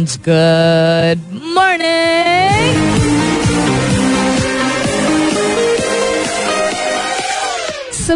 and good morning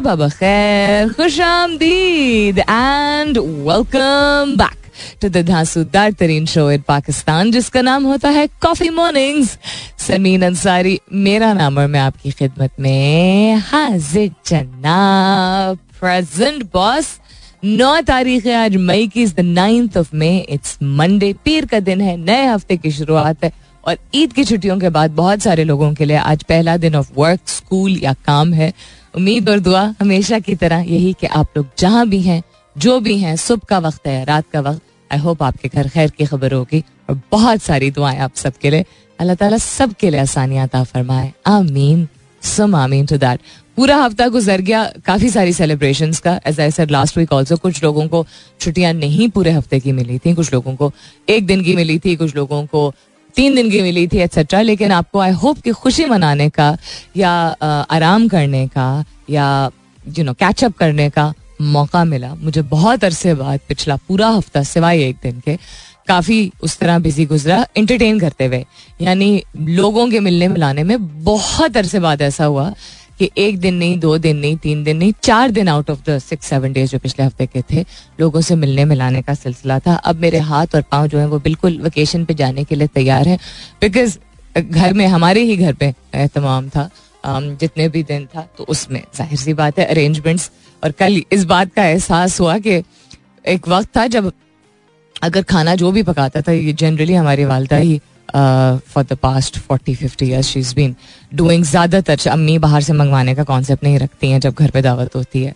बखैर खुश आमदीद and welcome back to the धांसूदार तरीन शो इन पाकिस्तान जिसका नाम होता है कॉफ़ी मॉर्निंग्स समीन अंसारी मेरा नाम और मैं आपकी खिदमत में हाजिर जनाब प्रेजेंट बॉस नौ तारीख है आज मई की is the ninth of May it's Monday पीर का दिन है नए हफ़्ते की शुरुआत है और ईद की छुट्टियों के बाद बहुत सारे लोगों के लिए आज पहला दिन ऑफ़ वर्क स्कूल या काम है उम्मीद और दुआ हमेशा की तरह यही कि आप लोग जहाँ भी हैं, जो भी हैं, सुबह का वक्त है, रात का वक्त। आई होप आपके घर खैर की खबर होगी और बहुत सारी दुआएँ आप सबके लिए। अल्लाह ताला सबके लिए आसानियाँ ता फरमाए। आमीन। सम आमीन टू दैट पूरा हफ़्ता गुजर गया, काफ़ी सारी सेलिब्रेशन का। As I said last week also कुछ लोगों को छुट्टियाँ नहीं पूरे हफ़्ते की मिली थी, कुछ लोगों को एक दिन की मिली थी, कुछ लोगों को तीन दिन की मिली थी एक्सेट्रा लेकिन आपको आई होप कि खुशी मनाने का या आराम करने का या यू नो कैचअप करने का मौका मिला। मुझे बहुत अरसे बाद, पिछला पूरा हफ़्ता सिवाय एक दिन के, काफ़ी उस तरह बिज़ी गुजरा इंटरटेन करते हुए। यानी लोगों के मिलने मिलाने में बहुत अरसे बाद ऐसा हुआ कि एक दिन नहीं, दो दिन नहीं, तीन दिन नहीं, चार दिन out of the six seven days जो पिछले हफ़्ते के थे, लोगों से मिलने, मिलाने का सिलसिला था। अब मेरे हाथ और पाँव जो है, वो बिल्कुल वेकेशन पे जाने के लिए तैयार है बिकॉज़ घर में, हमारे ही घर पे एहतमाम था जितने भी दिन था तो उसमें ज़ाहिर सी बात है अरेंजमेंट्स और कल इस बात का एहसास हुआ कि एक वक्त था जब अगर खाना जो भी पकाता था, ये जनरली हमारी वालदा ही for the past forty fifty years she is been doing ज़्यादातर अम्मी बाहर से मंगवाने का कॉन्सेप्ट नहीं रखती हैं जब घर पे दावत होती है।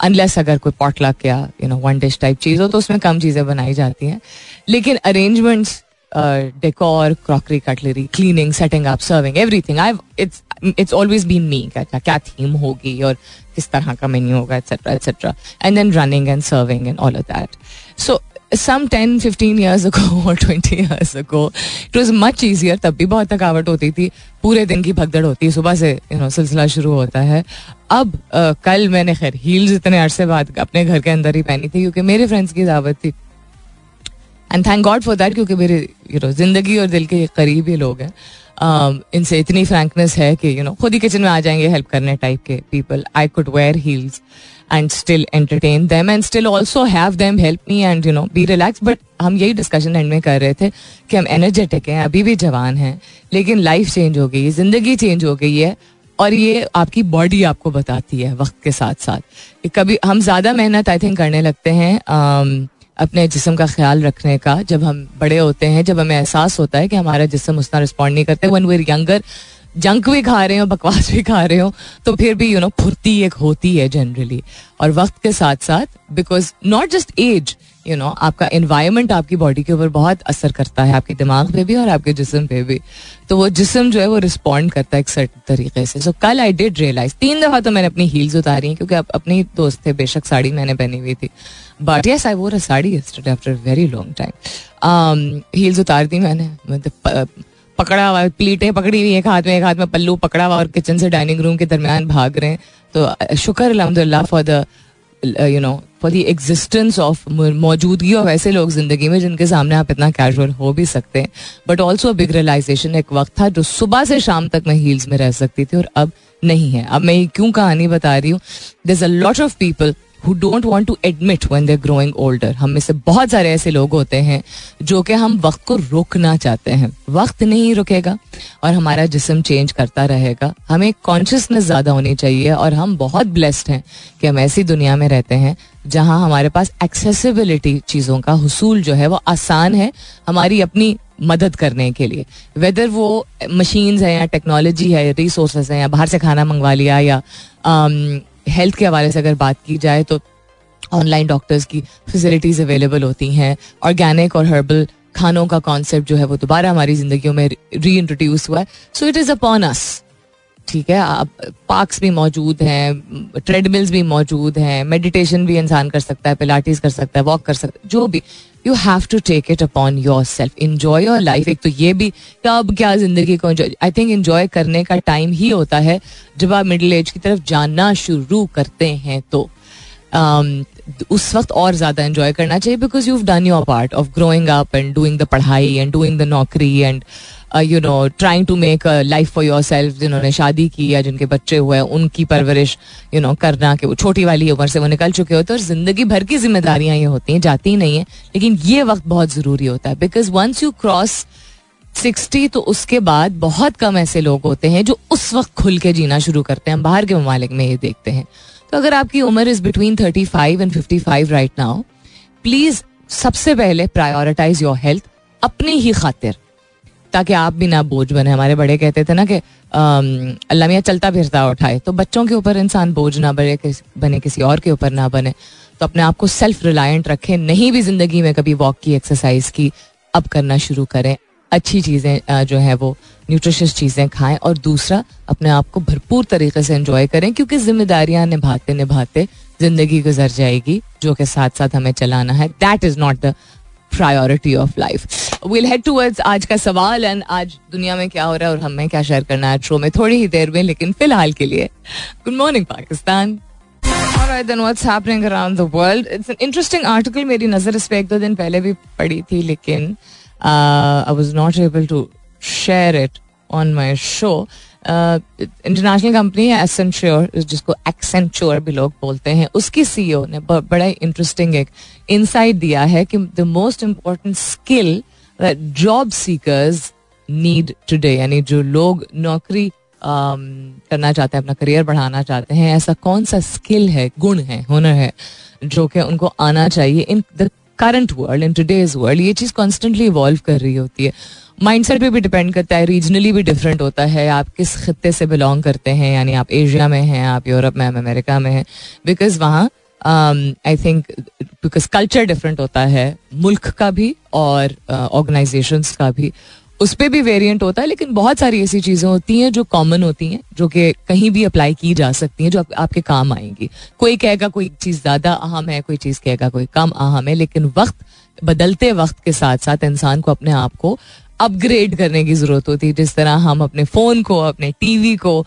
अनलेस अगर कोई पॉटलक या you know one dish type चीज़ हो तो उसमें कम चीज़ें बनाई जाती हैं। लेकिन arrangements decor crockery cutlery cleaning setting up serving everything I it's it's always been me क्या क्या थीम होगी और किस तरह का मेन्यू होगा etcetera etcetera and then running and serving and all of that so some 10 15 years ago or 20 years ago it was much easier. तब भी बहुत थकावट होती थी। पूरे दिन की भगदड़ होती है। सुबह से यू नो सिलसिला शुरू होता है। अब uh, कल मैंने खैर हील्स इतने अरसे बाद अपने घर के अंदर ही पहनी थी क्योंकि मेरे फ्रेंड्स की दावत थी। And thank God for that क्योंकि मेरे यू नो ज़िंदगी और दिल के करीब ही लोग हैं। इनसे इतनी फ्रैंकनेस है कि यू नो खुद ही किचन में आ जाएँगे हेल्प करने टाइप के people I could wear heels and still entertain them and still also have them help me and you know be relax but हम यही डिस्कशन एंड में कर रहे थे कि हम एनर्जेटिक हैं अभी भी जवान हैं लेकिन लाइफ चेंज हो गई है ज़िंदगी चेंज हो गई है और ये आपकी बॉडी आपको बताती है वक्त के साथ साथ। कभी हम ज़्यादा मेहनत आई थिंक करने लगते हैं um, अपने जिसम का ख्याल रखने का जब हम बड़े होते हैं जब हमें एहसास होता है कि हमारा जिसम उतना रिस्पॉन्ड नहीं करते। वन वेर यंगर जंक भी खा रहे हो, बकवास भी खा रहे हो तो फिर भी यू नो फुर्ती एक होती है जनरली और वक्त के साथ साथ because not just as you know आपका इन्वायरमेंट आपकी बॉडी के ऊपर बहुत असर करता है, आपके दिमाग पे भी और आपके जिसम पे भी। तो वो जिसम जो है, वो रिस्पॉन्ड करता है एक सर्ट तरीके से। सो कल आई डिड रियलाइज़ तीन दफ़ा तो मैंने अपनी हील्स उतारी हैं, क्योंकि अपने ही दोस्त थे, बेशक साड़ी मैंने पहनी हुई थी। But yes I a sari after very long time heels उतार दी मैंने मतलब पकड़ा हुआ प्लीटें पकड़ी हुई एक हाथ में, एक हाथ में पल्लू पकड़ा हुआ और किचन से डाइनिंग रूम के दरमियान भाग रहे हैं। तो शुक्र अलहमदिल्ला for the you know for the existence of मौजूदगी ऑफ़ ऐसे लोग ज़िंदगी में जिनके सामने आप इतना कैजुअल हो भी सकते हैं। बट ऑल्सो बिग रियलाइजेशन एक वक्त था जो सुबह से शाम तक मैं हील्स में रह सकती थी और अब नहीं है। अब मैं ये क्यों कहानी बता रही हूँ? There a lot of people who don't want to admit one they're growing older हम में से बहुत सारे ऐसे लोग होते हैं जो कि हम वक्त को रोकना चाहते हैं। वक्त नहीं रुकेगा और हमारा जिसम चेंज करता रहेगा। हमें कॉन्शियसनेस ज़्यादा होनी चाहिए और हम बहुत ब्लेस्ड हैं कि हम ऐसी दुनिया में रहते हैं जहाँ हमारे पास एक्सेसिबिलिटी चीज़ों का हसूल जो है वो आसान है हमारी अपनी मदद करने के लिए। वेदर वो मशीन्स है या टेक्नोलॉजी है रिसोर्सेज हैं या बाहर से खाना मंगवा लिया या हेल्थ के हवाले से अगर बात की जाए तो ऑनलाइन डॉक्टर्स की फैसिलिटीज़ अवेलेबल होती हैं। ऑर्गेनिक और हर्बल खानों का कॉन्सेप्ट जो है वो दोबारा हमारी जिंदगियों में री इंट्रोड्यूस हुआ है। So it is upon us ठीक है आप पार्क्स भी मौजूद हैं ट्रेडमिल्स भी मौजूद हैं मेडिटेशन भी इंसान कर सकता है पिलाटीज कर सकता है वॉक कर सकता है जो भी। You have to take it upon yourself enjoy your life एक तो ये भी कब क्या ज़िंदगी को आई थिंक इंजॉय करने का टाइम ही होता है जब आप मिडिल एज की तरफ़ जानना शुरू करते हैं तो। Um, उस वक्त और ज़्यादा एंजॉय करना चाहिए because you done your part of growing up and doing the पढ़ाई एंड डूइंग द नौकरी and you know trying to make life for yourself जिन्होंने शादी की या जिनके बच्चे हुए, उनकी परवरिश यू नो करना कि वो छोटी वाली उम्र से वो निकल चुके होते हैं और ज़िंदगी भर की जिम्मेदारियाँ ये होती हैं, जाती ही नहीं है, लेकिन ये वक्त बहुत ज़रूरी होता है because once you cross sixty तो उसके बाद बहुत कम ऐसे लोग होते हैं जो उस वक्त खुल के जीना शुरू करते हैं, बाहर के ममालिक में ये देखते हैं। तो अगर आपकी उम्र is between thirty five and fifty five right now please सबसे पहले प्रायोरिटाइज योर हेल्थ अपनी ही खातिर ताकि आप भी ना बोझ बने। हमारे बड़े कहते थे ना कि अल्लाह मियाँ चलता फिरता उठाए। तो बच्चों के ऊपर इंसान बोझ ना बने किस, बने किसी और के ऊपर ना बने। तो अपने आप को सेल्फ रिलायंट रखें नहीं भी ज़िंदगी में कभी वॉक की एक्सरसाइज की अब करना शुरू करें। अच्छी चीज़ें जो है वो न्यूट्रिशियस चीज़ें खाएँ और दूसरा अपने आप को भरपूर तरीके से एंजॉय करें क्योंकि जिम्मेदारियाँ निभाते निभाते ज़िंदगी गुजर जाएगी जो कि साथ साथ हमें चलाना है। That is not the priority of life will head towards आज का सवाल एंड आज दुनिया में क्या हो रहा है और हमें क्या शेयर करना है शो में। थोड़ी ही देर में लेकिन फ़िलहाल के लिए। Good morning Pakistan Alright, then what's. मेरी नज़र इस पर एक दो दिन पहले भी पड़ी थी लेकिन I was not able to share it on my show international company है एसेंश्योर जिसको एक्सेंच्योर भी लोग बोलते हैं उसकी सीईओ ने बड़ा इंटरेस्टिंग एक इनसाइट दिया है कि the most important skill job seekers need today यानी जो लोग नौकरी um, करना चाहते हैं अपना करियर बढ़ाना चाहते हैं ऐसा कौन सा स्किल है गुण है हुनर है जो कि उनको आना चाहिए in the current world in today's world ये चीज़ कॉन्स्टेंटली इवॉल्व कर रही होती है। माइंडसेट पे भी डिपेंड करता है रीजनली भी डिफरेंट होता है आप किस खत्े से बिलोंग करते हैं यानी आप एशिया में हैं आप यूरोप में अमेरिका में हैं बिकॉज़ वहाँ I think because culture different होता है मुल्क का भी और ऑर्गेनाइजेशन uh, का भी। उस पर भी वेरिएंट होता है लेकिन बहुत सारी ऐसी चीज़ें होती हैं जो कॉमन होती हैं जो कि कहीं भी अप्लाई की जा सकती हैं जो आप, आपके काम आएँगी। कोई कहेगा कोई चीज़ ज़्यादा अहम है कोई चीज़ कहेगा कोई कम अहम है लेकिन वक्त बदलते वक्त के साथ साथ इंसान को अपने आप को अपग्रेड करने की ज़रूरत होती है। जिस तरह हम अपने फ़ोन को अपने टीवी को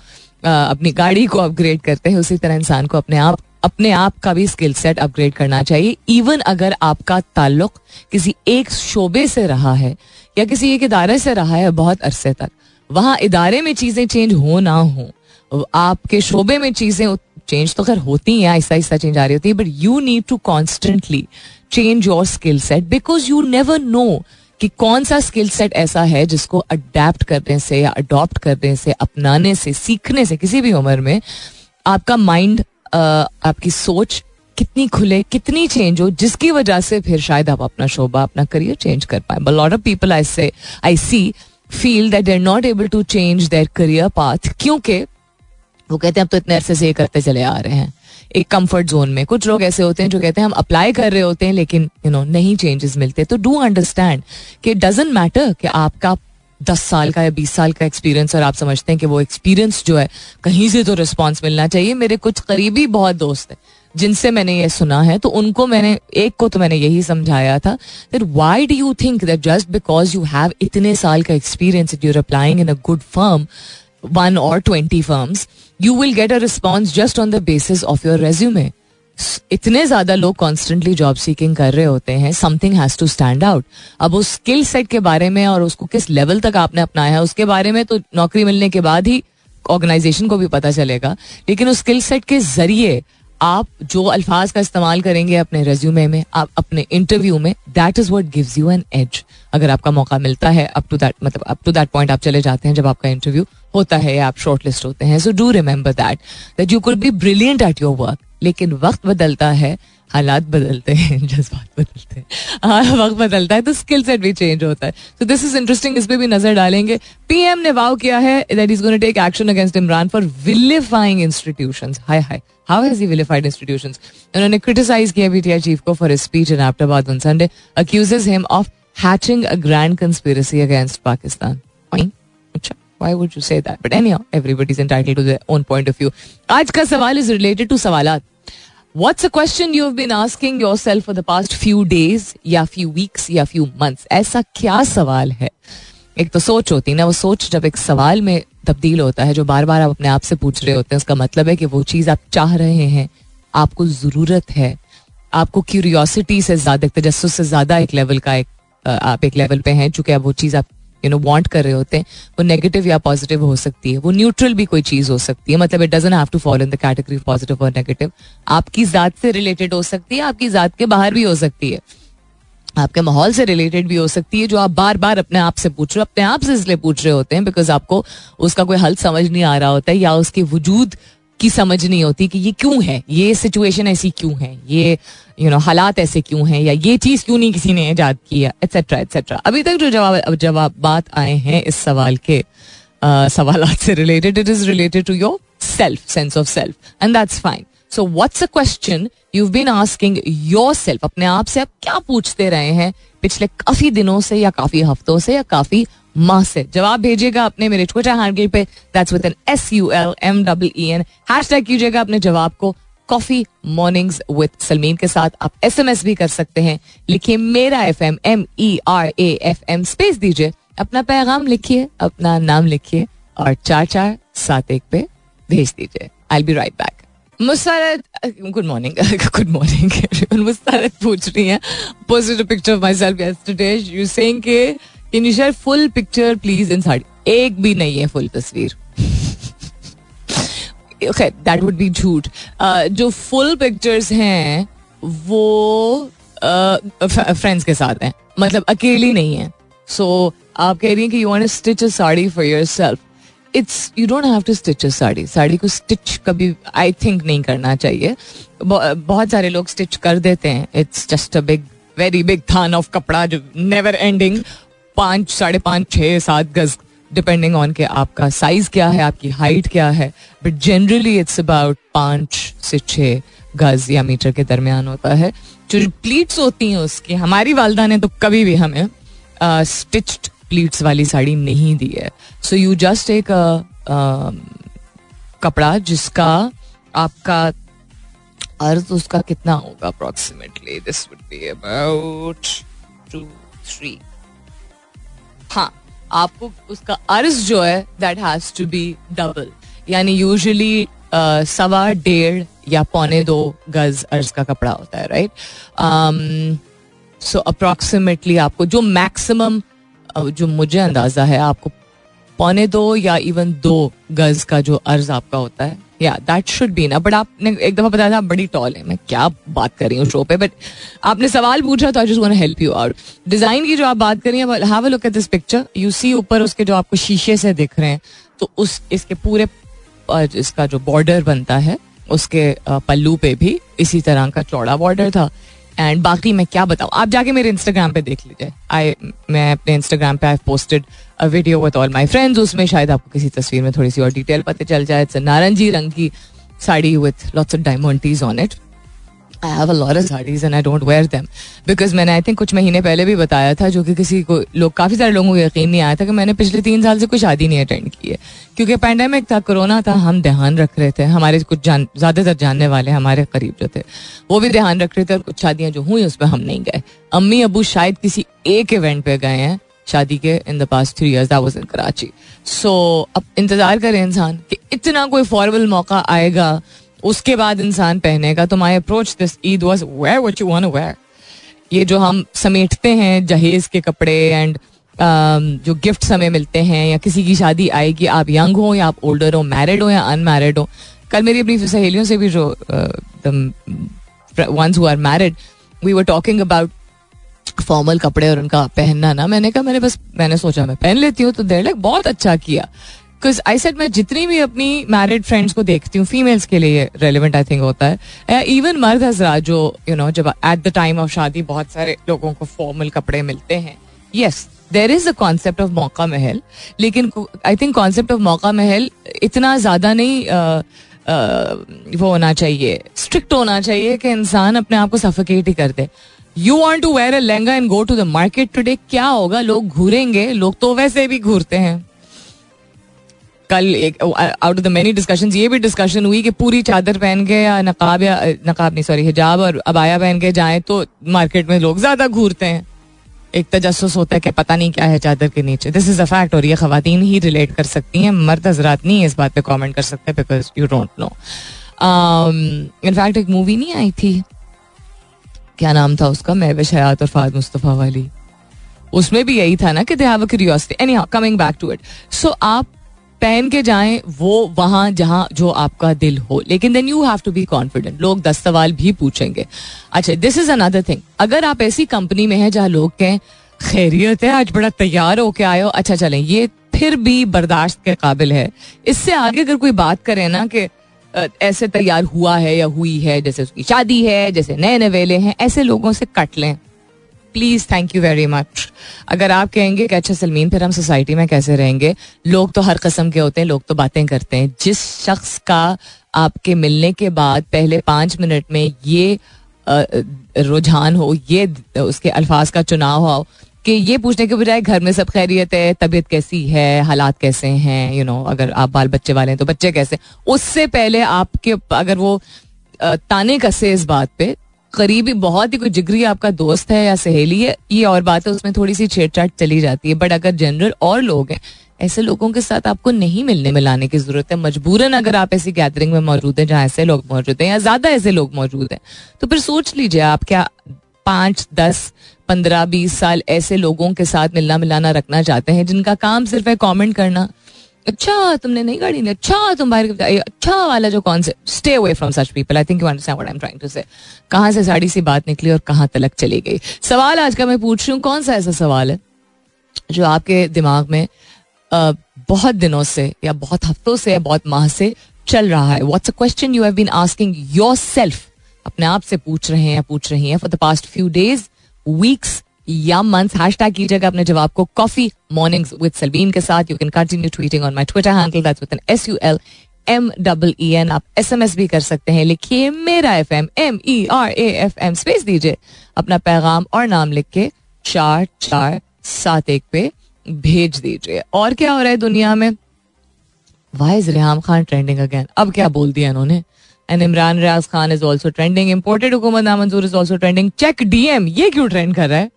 अपनी गाड़ी को अपग्रेड करते हैं उसी तरह इंसान को अपने आप अपने आप का भी स्किल सेट अपग्रेड करना चाहिए। इवन अगर आपका ताल्लुक किसी एक शोबे से रहा है या किसी एक इदारे से रहा है बहुत अरसे तक, वहाँ इदारे में चीज़ें चेंज हो ना हो, आपके शोबे में चीज़ें चेंज तो खैर होती हैं आहिस्ता आहिस्ता चेंज आ रही होती है but you need to constantly change your skill set because you never know कि कौन सा स्किल सेट ऐसा है जिसको अडेप्ट करने से या अडॉप्ट करने से, अपनाने से, सीखने से किसी भी उम्र में आपका माइंड आपकी सोच कितनी खुले कितनी चेंज हो जिसकी वजह से फिर शायद आप अपना शोभा अपना करियर चेंज कर पाए। But lot of people I say I see feel that they're not able to change their career path क्योंकि वो कहते हैं अब तो इतने अरसे से ये करते चले आ रहे हैं। एक कंफर्ट जोन में कुछ लोग ऐसे होते हैं जो कहते हैं हम अप्लाई कर रहे होते हैं लेकिन यू you नो know, नहीं चेंजेस मिलते। तो डू अंडरस्टैंड कि डजेंट मैटर कि आपका दस साल का या बीस साल का एक्सपीरियंस और आप समझते हैं कि वो एक्सपीरियंस जो है, कहीं से तो रिस्पॉन्स मिलना चाहिए। मेरे कुछ करीबी बहुत दोस्त हैं, जिनसे मैंने ये सुना है तो उनको मैंने, एक को तो मैंने यही समझाया था that why do you think that just because you have इतने साल का experience it you're applying in a good firm one और twenty firms you will get a response just on the basis of your resume इतने ज़्यादा लोग constantly job seeking कर रहे होते हैं something has to stand out अब उस स्किल सेट के बारे में और उसको किस लेवल तक आपने अपनाया है, उसके बारे में तो नौकरी मिलने के बाद ही ऑर्गेनाइजेशन को भी पता चलेगा, लेकिन उस स्किल सेट के ज़रिए आप जो अल्फाज का इस्तेमाल करेंगे अपने रेज्यूमे में, आप अपने इंटरव्यू में that is what gives you an edge अगर आपका मौका मिलता है अप टू दैट मतलब अप टू दैट पॉइंट आप चले जाते हैं जब आपका इंटरव्यू होता है या आप शॉर्ट लिस्ट होते हैं so do remember that that you could be brilliant at your work लेकिन वक्त बदलता है, हालात बदलते हैं, जज्बात बदलते हैं। हाँ वक्त बदलता है तो स्किल सेट भी चेंज होता है। तो दिस इज़ इंटरेस्टिंग इस पर भी नज़र डालेंगे। पीएम ने वाव किया है that is to take action against Imran for vilifying institutions hi hi. How has he vilified institutions उन्होंने क्रिटिसाइज किया बीटीआई चीफ को for speech in Abbottabad on Sunday accuses him of hatching a grand conspiracy against Pakistan अच्छा। Why would you say that but any everybody entitle to own point of view आज का सवाल is related to सवाल what's a question you have been asking yourself for the past few या few weeks या few months ऐसा क्या सवाल है एक तो सोच होती है ना, वो सोच जब एक सवाल में तब्दील होता है, जो बार बार आप अपने आप से पूछ रहे होते हैं, उसका मतलब है कि वो चीज़ आप चाह रहे हैं, आपको ज़रूरत है, आपको क्यूरियोसिटी से ज़्यादा तेजस्व से ज़्यादा एक लेवल का एक आप एक लेवल पे हैं, चूँकि अब वो चीज़ आप यू नो वांट कर रहे होते हैं, वो नेगेटिव या पॉजिटिव हो सकती है, वो न्यूट्रल भी कोई चीज़ हो सकती है मतलब it doesn't have to follow in the category positive और नेगेटिव आपकी ज़ात से रिलेटेड हो सकती है, आपकी ज़ात के बाहर भी हो सकती है। आपके माहौल से रिलेटेड भी हो सकती है, जो आप बार बार अपने आप से पूछ रहे हो, अपने आप से इसलिए पूछ रहे होते हैं बिकॉज़ आपको उसका कोई हल समझ नहीं आ रहा होता है, या उसके वजूद की समझ नहीं होती कि ये क्यों है? ये सिचुएशन ऐसी क्यों है? ये यू नो हालात ऐसे क्यों हैं? या ये चीज़ क्यों नहीं किसी ने ईजाद किया एटसेट्रा एटसेट्रा अभी तक जो जवाब जवाब बात आए हैं इस सवाल के सवाल से related it is related to yourself sense of self and that's fine so what's a question you been asking yourself अपने आप से आप क्या पूछते रहे हैं पिछले काफ़ी दिनों से या काफ़ी हफ्तों से या काफ़ी से। जवाब भेजिएगा अपने मेरे ट्विटर हैंडल पे। That's with N S U L M W E N hashtag कीजिएगा अपने जवाब को। कॉफ़ी मॉर्निंग्स विद सलमीन के साथ आप एस एम एस भी कर सकते हैं। लिखिए मेरा F M M E R A F M space दीजिए। अपना पैगाम लिखिए, अपना नाम लिखिए और चार चार सात एक पे भेज दीजिए। I be right back Mustarat good morning good morning Mustarat पूछ रही है। Posted picture of myself yesterday you saying can you share full picture please in sari एक भी नहीं है फुल तस्वीर। दैट वुड बी झूठ। जो फुल पिक्चर्स हैं वो फ्रेंड्स uh, के साथ हैं। मतलब अकेली नहीं है। सो so, आप कह रही हैं कि you want stitch a sari for yourself it's you don't have to stitch a sari. Sari को स्टिच कभी आई थिंक नहीं करना चाहिए। बहुत सारे लोग स्टिच कर देते हैं। It's just a big very big than of कपड़ा जो नेवर एंडिंग पाँच, साढ़े पाँच छः सात गज डिपेंडिंग ऑन के आपका साइज़ क्या है, आपकी हाइट क्या है बट जनरली इट्स अबाउट पाँच से छः गज या मीटर के दरमियान होता है। जो प्लीट्स होती हैं उसकी, हमारी वालदा ने तो कभी भी हमें स्टिच्ड प्लीट्स वाली साड़ी नहीं दी है। सो यू जस्ट एक कपड़ा जिसका आपका अर्थ उसका कितना होगा approximately this would be about two three हाँ आपको उसका अर्ज़ जो है that has to be double यानी यूजुअली सवा डेढ़ या पौने दो गज अर्ज़ का कपड़ा होता है राइट सो अप्रोक्सीमेटली आपको जो मैक्सिमम जो मुझे अंदाज़ा है, आपको पौने दो या इवन दो गज का जो अर्ज़ आपका होता है। या दैट शुड बी ना बट आपने एक दफ़ा बताया था आप बड़ी टॉल है। मैं क्या बात कर रही हूँ शो पे? बट आपने सवाल पूछा तो I just want help you out design की जो आप बात कर रही हैं have a look at this picture you see ऊपर उसके जो आपको शीशे से दिख रहे हैं तो उस, इसके पूरे इसका जो बॉर्डर बनता है, उसके पल्लू पे भी इसी तरह का चौड़ा बॉर्डर था। एंड बाकी मैं क्या बताऊँ? आप जाके मेरे इंस्टाग्राम पे देख लीजिए। आई मैं अपने इंस्टाग्राम पे I posted a video with all my friends उसमें शायद आपको किसी तस्वीर में थोड़ी सी और डिटेल पता चल जाए। इट्स नारंगी रंग की sari with lots of diamonds on it I have a lot of saris and I don't wear them because मैंने आई थिंक कुछ महीने पहले भी बताया था, जो कि किसी को, लोग, काफ़ी सारे लोगों को यकीन नहीं आया था कि मैंने पिछले तीन साल से कोई शादी नहीं अटेंड की है। क्योंकि पैंडेमिक था कोरोना था, हम ध्यान रख रहे थे। हमारे कुछ जान, ज़्यादातर जानने वाले हमारे करीब जो थे, वो भी ध्यान रख रहे थे और कुछ शादियाँ जो हुई उस पर हम नहीं गए। अम्मी अबू शायद किसी एक इवेंट पे गए हैं, शादी के in the past three years that in Karachi so अब इंतज़ार करें इंसान कि इतना कोई फॉर्मल मौका आएगा उसके बाद इंसान पहनेगा। तो my approach this Eid was wear what you want wear ये जो हम समेटते हैं जहेज के कपड़े एंड um, जो गिफ्ट हमें मिलते हैं या किसी की शादी आएगी आप यंग हो या आप ओल्डर हो मैरिड हो या अनमैरिड हो कल मेरी अपनी सहेलियों से भी जो ones who are married we were talking about formal कपड़े और उनका पहनना ना। मैंने कहा मैंने बस मैंने सोचा मैं पहन लेती हूँ। तो देर लाइक बहुत अच्छा किया। बिकॉज़ आई सेट मैं जितनी भी अपनी मैरिड फ्रेंड्स को देखती हूँ फीमेल्स के लिए रेलिवेंट आई थिंक होता है। इवन मर्द हजरा जो यू नो जब एट द टाइम ऑफ़ शादी बहुत सारे लोगों को फॉर्मल कपड़े मिलते हैं। Yes there is a concept of मौका महल, लेकिन आई थिंक कॉन्सेप्ट ऑफ़ मौका महल इतना ज़्यादा नहीं वो होना चाहिए। स्ट्रिक्ट होना चाहिए कि इंसान अपने आप को सफोकेट ही कर दे। You want to wear a lehenga and go to the market today क्या होगा? लोग घूरेंगे, लोग तो वैसे भी घूरते हैं। कल एक out of the many discussion ये भी डिस्कशन हुई कि पूरी चादर पहन के या नकाब या नकाब नहीं सॉरी हिजाब और अबाया पहन के जाए तो मार्केट में लोग ज़्यादा घूरते हैं। एक तजस होता है कि पता नहीं क्या है चादर के नीचे। दिस इज़ अ फैक्ट और ये खातन ही रिलेट कर सकती हैं। मर्द हजरात नहीं इस बात पे कमेंट कर सकते because you don't know in fact एक मूवी नहीं आई थी। क्या नाम था उसका? महविश हयात और फाद मुस्तफ़ा वाली। उसमें भी यही था ना कि they have a curiosity any coming back to it so आप पहन के जाएँ, वो वहाँ जहाँ जो आपका दिल हो। लेकिन then you have to be confident लोग दस सवाल भी पूछेंगे। अच्छा दिस इज़ अनदर थिंग अगर आप ऐसी कंपनी में है जहाँ लोग कहें, खैरियत है, आज बड़ा तैयार होके आयो अच्छा चलें, ये फिर भी बर्दाश्त के काबिल है। इससे आगे अगर कोई बात करे ना कि ऐसे तैयार हुआ है या हुई है, जैसे उसकी शादी है, जैसे नए नवेले हैं, ऐसे लोगों से कट लें। Please thank you very much अगर आप कहेंगे कि अच्छा सलमीन फिर हम सोसाइटी में कैसे रहेंगे? लोग तो हर कस्म के होते हैं लोग तो बातें करते हैं। जिस शख्स का आपके मिलने के बाद पहले पाँच मिनट में ये रुझान हो ये उसके अल्फाज का चुनाव हो कि ये पूछने के बजाय घर में सब खैरियत है तबीयत कैसी है हालात कैसे हैं? यू you नो know, अगर आप बाल बच्चे वाले हैं तो बच्चे कैसे उससे पहले आपके अगर वो ताने कसे इस बात पे करीबी बहुत ही कोई जिगरी आपका दोस्त है या सहेली है, ये और बात है उसमें थोड़ी सी छेड़छाड़ चली जाती है। बट अगर जनरल और लोग हैं, ऐसे लोगों के साथ आपको नहीं मिलने मिलाने की ज़रूरत है। मजबूरन अगर आप ऐसी गैदरिंग में मौजूद हैं, जहाँ ऐसे लोग मौजूद हैं या ज़्यादा ऐसे लोग मौजूद हैं तो फिर सोच लीजिए आप क्या पाँच, दस, पंद्रह, बीस साल ऐसे लोगों के साथ मिलना मिलाना रखना चाहते हैं, जिनका काम सिर्फ़ है कॉमेंट करना। अच्छा तुमने नई गाड़ी ली। अच्छा तुम बाहर अच्छा वाला जो कौन से stay away from such people I think you understand what I am trying to say कहाँ से साड़ी सी बात निकली और कहाँ तलक चली गई? सवाल आज का मैं पूछ रही हूँ, कौन सा ऐसा सवाल है जो आपके दिमाग में बहुत दिनों से या बहुत हफ्तों से या बहुत माह से चल रहा है? What's a question you have been asking your अपने आप से पूछ रहे हैं पूछ रही हैं for the past few days weeks या मंथ हैश टैग कीजिएगा अपने जवाब को कॉफ़ी मॉर्निंग्स विद सलबीन के साथ. You can continue tweeting on my Twitter handle that's with N S U L M double E N आप एस एम एस भी कर सकते हैं. लिखिए मेरा F M M E R A F M space दीजिए अपना पैगाम और नाम लिख के चार चार सात एक पे भेज दीजिए. और क्या हो रहा है दुनिया में? Why is Reham Khan trending again अब क्या बोल दिया इन्होंने? And Imran Riaz Khan is also trending imported हुकूमत नामंजूर is also trending check DM ये क्यों ट्रेंड कर रहा है?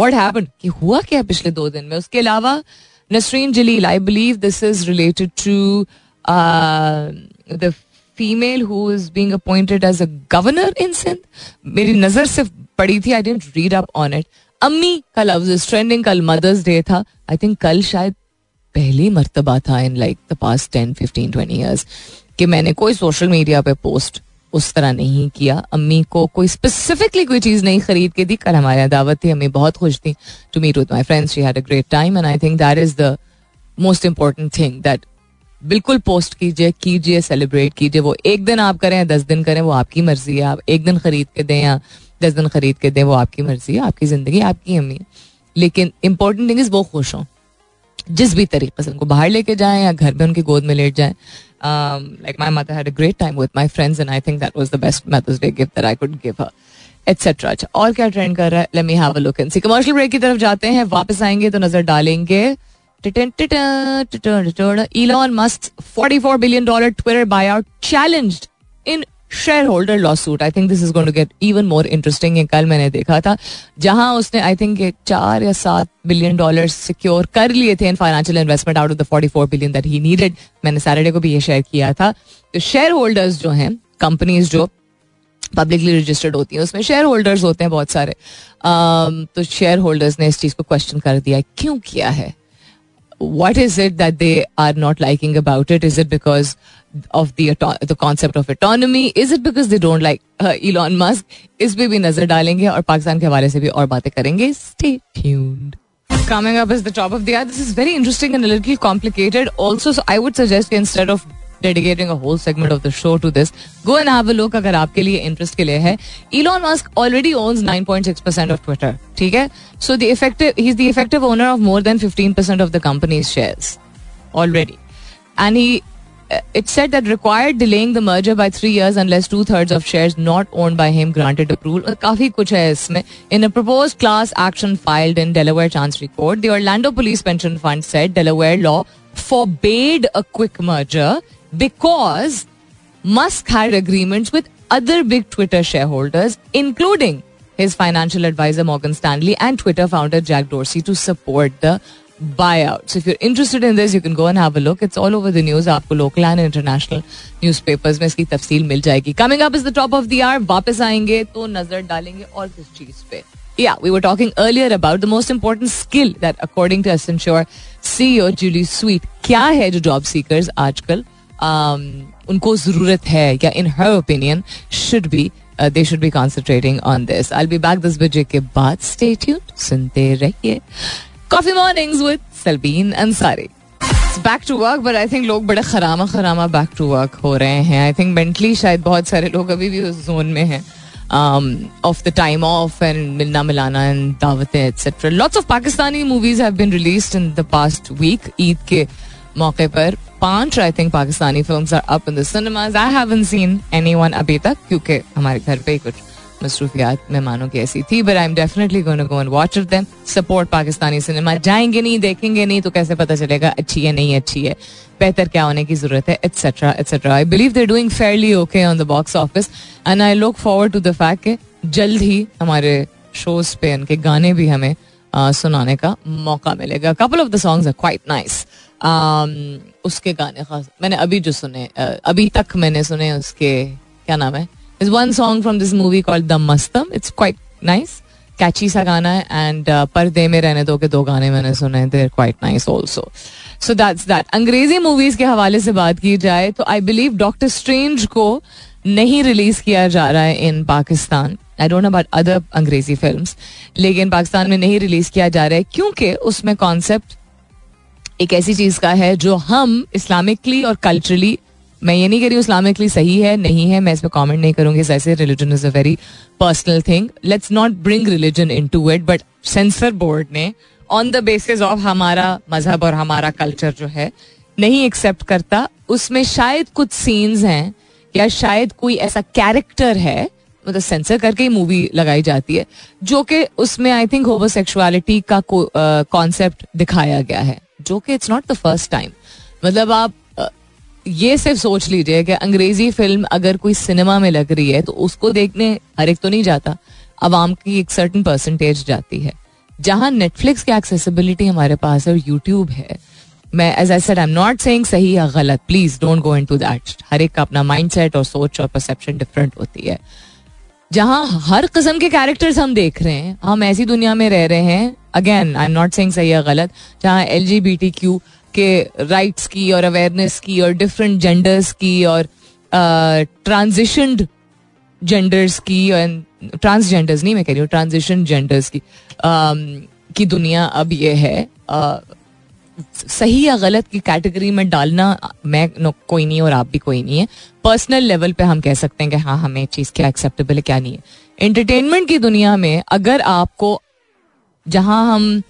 वॉट हैपन कि हुआ क्या पिछले दो दिन में? उसके अलावा Nasreen Jalil I believe this is related to the female who is being appointed as a governor in Sindh मेरी नज़र सिर्फ़ पड़ी थी I didn't read up on it अम्मी का लफ्ज इज़ ट्रेंडिंग कल मदर्स डे था. आई थिंक कल शायद पहली मरतबा था in like the past ten fifteen twenty years कि मैंने कोई सोशल मीडिया पे पोस्ट उस तरह नहीं किया। अम्मी को कोई स्पेसिफिकली कोई चीज़ नहीं खरीद के दी। कल हमारे यहाँ दावत थी, अम्मी बहुत खुश थी। To meet with my friends she had a great time and I think that is the most important thing that बिल्कुल पोस्ट कीजिए कीजिए सेलिब्रेट कीजिए। वो एक दिन आप करें, दस दिन करें, वो आपकी मर्ज़ी है। आप एक दिन खरीद के दें या दस दिन खरीद के दें, वो आपकी मर्ज़ी है। आपकी ज़िंदगी, आपकी अम्मी। लेकिन इंपॉर्टेंट थिंग इज़ वो खुश हों। जिस भी तरीके से उनको बाहर लेके जाएँ या घर में उनकी गोद में लेट जाएँ like my mother had a great time with my friends and I think that was the best Mother's Day gift that I could give her etcetera अच्छा और क्या ट्रेंड कर रहा है let me have a look and see commercial break की तरफ़ जाते हैं वापस आएँगे तो नज़र डालेंगे Elon Musk's 44 billion dollar Twitter buyout challenged in shareholder lawsuit I think this is going to get even more interesting कल मैंने देखा था, जहाँ उसने आई थिंक चार या सात बिलियन डॉलर सिक्योर कर लिए थे in financial investment out of the forty four billion that he needed मैंने सैटरडे को भी ये शेयर किया था। तो शेयर होल्डर्स जो हैं कंपनीज़ जो पब्लिकली रजिस्टर्ड होती हैं, उसमें शेयर होल्डर्स होते हैं बहुत सारे। तो शेयर होल्डर्स ने इस चीज़ को क्वेश्चन कर दिया, क्यों किया है? What is it that they are not liking about it is it because of the the concept of autonomy? Is it because they don't like uh, Elon Musk? इस पे भी नजर डालेंगे और पाकिस्तान के हवाले से भी और बातें करेंगे Stay tuned. Coming up is the top of the hour. This is very interesting and a little complicated. Also, so I would suggest instead of dedicating a whole segment of the show to this go and have a look अगर आपके लिए interest के लिए है Elon Musk already owns 9.6% of Twitter ठीक है so the effective he is the effective owner of more than 15% of the company's shares already and he it said that required delaying the merger by three years unless two thirds of shares not owned by him granted approval. काफी कुछ है इसमें. In a proposed class action filed in Delaware Chancery Court, the Orlando Police Pension Fund said Delaware law forbade a quick merger because Musk had agreements with other big Twitter shareholders, including his financial advisor Morgan Stanley and Twitter founder Jack Dorsey to support the buyout. So if you're interested in this, you can go and have a look. It's all over the news. आपको local and international newspapers में इसकी तफसील मिल जाएगी. Coming up is the top of the hour. वापस आएंगे तो नजर डालेंगे और किस चीज पे. Yeah, we were talking earlier about the most important skill that according to Accenture CEO Julie Sweet क्या है जो job seekers आजकल um, उनको जरूरत है या in her opinion should be uh, they should be concentrating on this. I'll be back this बजे के बाद. Stay tuned. सुनते रहिए. Coffee mornings with Salbeen Ansari. Back to work but I think लोग बड़े खरामा खरामा बैक टू वर्क हो रहे हैं. आई थिंक मेंटली शायद बहुत सारे लोग अभी भी उस जोन में हैं. Of the time off and मिलना मिलाना and दावतें etcetera lots of Pakistani movies have been released in the past week Eid के मौके पर पाँच I think Pakistani films are up in the cinemas I haven't seen anyone अभी तक, क्योंकि हमारे घर पे ही कुछ मसरूफियात मेहमानों की ऐसी थी but I am definitely going go and watch them support Pakistani cinema जाएँगे नहीं देखेंगे नहीं तो कैसे पता चलेगा अच्छी है नहीं अच्छी है? बेहतर क्या होने की ज़रूरत है? Etcetera etcetera I believe they doing fairly okay on the box office and I look forward to the fact कि जल्द ही हमारे शोज़ पे उनके गाने भी हमें uh, सुनाने का मौका मिलेगा। Couple of the songs are quite nice उसके गाने खास मैंने अभी जो सुने uh, अभी तक मैंने सुने उसके क्या नाम है? There's one song from this movie called The Mastam. It's quite nice. कैची सा गाना है एंड पर्दे में रहने दो के दो गाने मैंने सुने there quite nice also so that's that Angrezi movies के हवाले से बात की जाए तो आई बिलीव डॉक्टर स्ट्रेंज को नहीं रिलीज़ किया जा रहा है in Pakistan I don't about other Angrezi film लेकिन पाकिस्तान में नहीं रिलीज़ किया जा रहा है क्योंकि उसमें कॉन्सेप्ट एक ऐसी चीज़ का है जो हम इस्लामिकली और कल्चरली मैं ये नहीं कह रही हूँ इस्लामिकली सही है, नहीं है, मैं इस पर कॉमेंट नहीं करूँगी। जैसे religion is a very personal thing let's not bring religion into it but censor board ने ऑन द बेसिस ऑफ़ हमारा मज़हब और हमारा कल्चर जो है, नहीं एक्सेप्ट करता। उसमें शायद कुछ सीन्स हैं, या शायद कोई ऐसा कैरेक्टर है मतलब सेंसर करके ही मूवी लगाई जाती है, जो कि उसमें आई थिंक होमोसेक्सुअलिटी का कॉन्सेप्ट दिखाया गया है, जो कि it's not the first time मतलब आप ये सिर्फ़ सोच लीजिए कि अंग्रेज़ी फ़िल्म अगर कोई सिनेमा में लग रही है तो उसको देखने हर एक तो नहीं जाता। अवाम की एक सर्टन परसेंटेज जाती है। जहाँ नेटफ्लिक्स की एक्सेसिबिलिटी हमारे पास है और यूट्यूब है, मैं as I said I am not saying सही या गलत। Please don't go into that हर एक का अपना माइंडसेट और सोच और परसेप्शन डिफरेंट होती है। जहाँ हर किस्म के कैरेक्टर्स हम देख रहे हैं, हम ऐसी दुनिया में रह रहे हैं। Again I am not saying सही या गलत। जहाँ L G B T Q के राइट्स की और अवेयरनेस की और डिफरेंट जेंडर्स की और ट्रांजिशन जेंडर्स की एंड ट्रांसजेंडर्स नहीं मैं कह रही हूँ ट्रांजिशन जेंडर्स की की दुनिया अब ये है। सही या गलत की कैटेगरी में डालना मैं नो, कोई नहीं और आप भी कोई नहीं है। पर्सनल लेवल पे हम कह सकते हैं कि हाँ हमें चीज़ क्या एक्सेप्टेबल है क्या नहीं है। एंटरटेनमेंट की दुनिया में अगर आपको जहाँ हम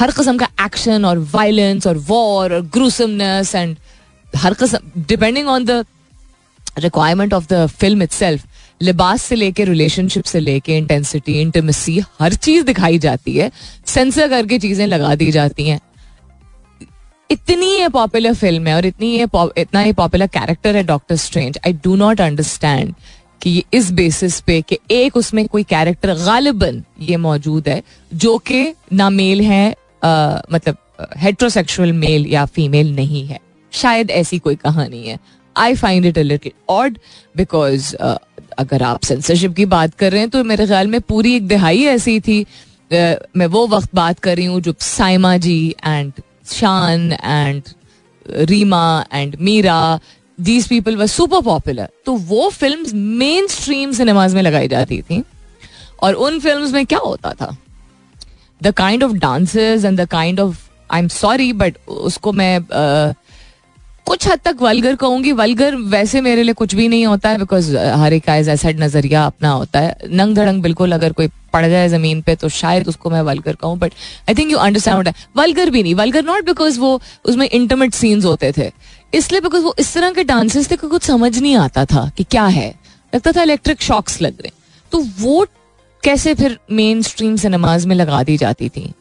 हर किस्म का एक्शन और वायलेंस और वॉर और ग्रूसमनेस एंड हर किस्म depending on the requirement of the film it लिबास से लेके रिलेशनशिप से लेके इंटेंसिटी इंटीमेसी हर चीज़ दिखाई जाती है। सेंसर करके चीज़ें लगा दी जाती हैं। इतनी ये पॉपुलर फ़िल्म है और इतनी ये इतना ही पॉपुलर कैरेक्टर है Doctor Strange I do not understand कि ये इस बेसिस पे कि एक उसमें कोई कैरेक्टर गालिबन ये मौजूद है, जो कि ना मेल मतलब हेट्रोसेक्सुअल मेल या फीमेल नहीं है। शायद ऐसी कोई कहानी है। I find it little odd because अगर आप सेंसरशिप की बात कर रहे हैं तो मेरे ख्याल में पूरी एक दिहाई ऐसी थी। uh, मैं वो वक्त बात कर रही हूँ जो Saima ji and Shan and Reema and Meera these people were super popular तो वो फ़िल्म मेन स्ट्रीम सिनेमाज में लगाई जाती थी। और उन फ़िल्म में क्या होता था? The kind of dances and the kind of I am sorry but उसको मैं कुछ हद तक वलगर कहूँगी। वलगर वैसे मेरे लिए कुछ भी नहीं होता है बिकॉज़ हर एक का ऐसा नज़रिया अपना होता है। नंग धड़ंग बिल्कुल अगर कोई पड़ जाए ज़मीन पे तो शायद उसको मैं वलगर कहूँ but I think you understand vulgar भी नहीं। वलगर नॉट बिकॉज़ वो उसमें इंटरमेट सीन्स होते थे। इसलिए बिकॉज़ वो इस तरह के डांसेस थे कुछ समझ नहीं आता था कि क्या है। लगता था इलेक्ट्रिक शॉक्स लग रहे तो वो कैसे फिर मेन स्ट्रीम सिनेमाज में लगा दी जाती थी?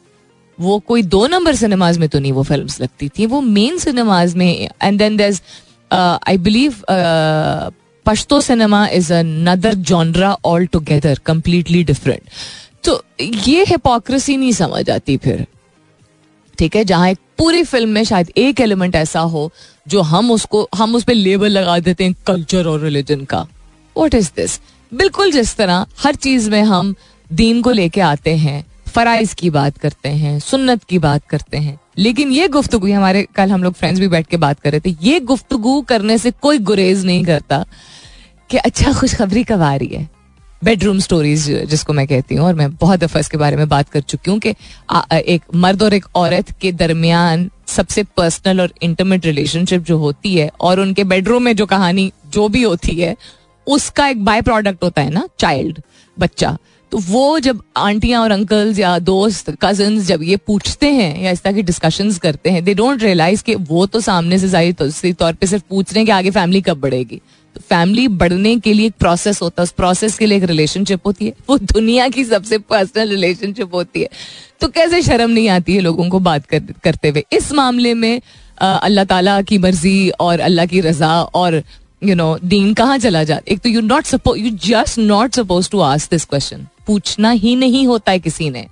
वो कोई दो नंबर सिनेमाज में तो नहीं, वो फ़िल्म लगती थी। वो मेन सिनेमाज में and then there I believe Pashto cinema is another genre all together completely different तो ये हिपोक्रेसी नहीं समझ आती फिर। ठीक है, जहाँ एक पूरी फ़िल्म में शायद एक एलिमेंट ऐसा हो, जो हम उसको, हम उस पर लेबल लगा देते हैं कल्चर और रिलीजन का। वॉट इज़ दिस बिल्कुल जिस तरह हर चीज़ में हम दीन को लेके आते हैं, फराइज की बात करते हैं, सुन्नत की बात करते हैं। लेकिन ये गुफ्तगु हमारे, कल हम लोग फ्रेंड्स भी बैठ के बात कर रहे थे, ये गुफ्तगु करने से कोई गुरेज नहीं करता कि अच्छा खुशखबरी कब आ रही है। बेडरूम स्टोरीज जिसको मैं कहती हूँ, और मैं बहुत दफ़ा इसके बारे में बात कर चुकी हूँ कि एक मर्द और एक औरत के दरमियान सबसे पर्सनल और इंटरमेट रिलेशनशिप जो होती है, और उनके बेडरूम में जो कहानी, जो भी होती है उसका एक बाय प्रोडक्ट होता है ना चाइल्ड बच्चा। तो वो जब आंटियाँ और अंकल्स या दोस्त कज़न जब ये पूछते हैं या इस तरह की डिस्कशंस करते हैं दे डोंट रियलाइज़ कि वो तो सामने से ज़ाहिर तो तौर पे सिर्फ़ पूछ रहे हैं कि आगे फैमिली कब बढ़ेगी। तो फैमिली बढ़ने के लिए एक प्रोसेस होता है उस प्रोसेस के लिए एक रिलेशनशिप होती है। वो दुनिया की सबसे पर्सनल रिलेशनशिप होती है। तो कैसे शर्म नहीं आती है लोगों को बात कर, करते हुए? इस मामले में अल्लाह ताला की मर्ज़ी और अल्लाह की रजा और यू नो दीन कहाँ चला जाता एक तो you not suppose you just not suppose to ask this question पूछना ही नहीं होता है किसी ने।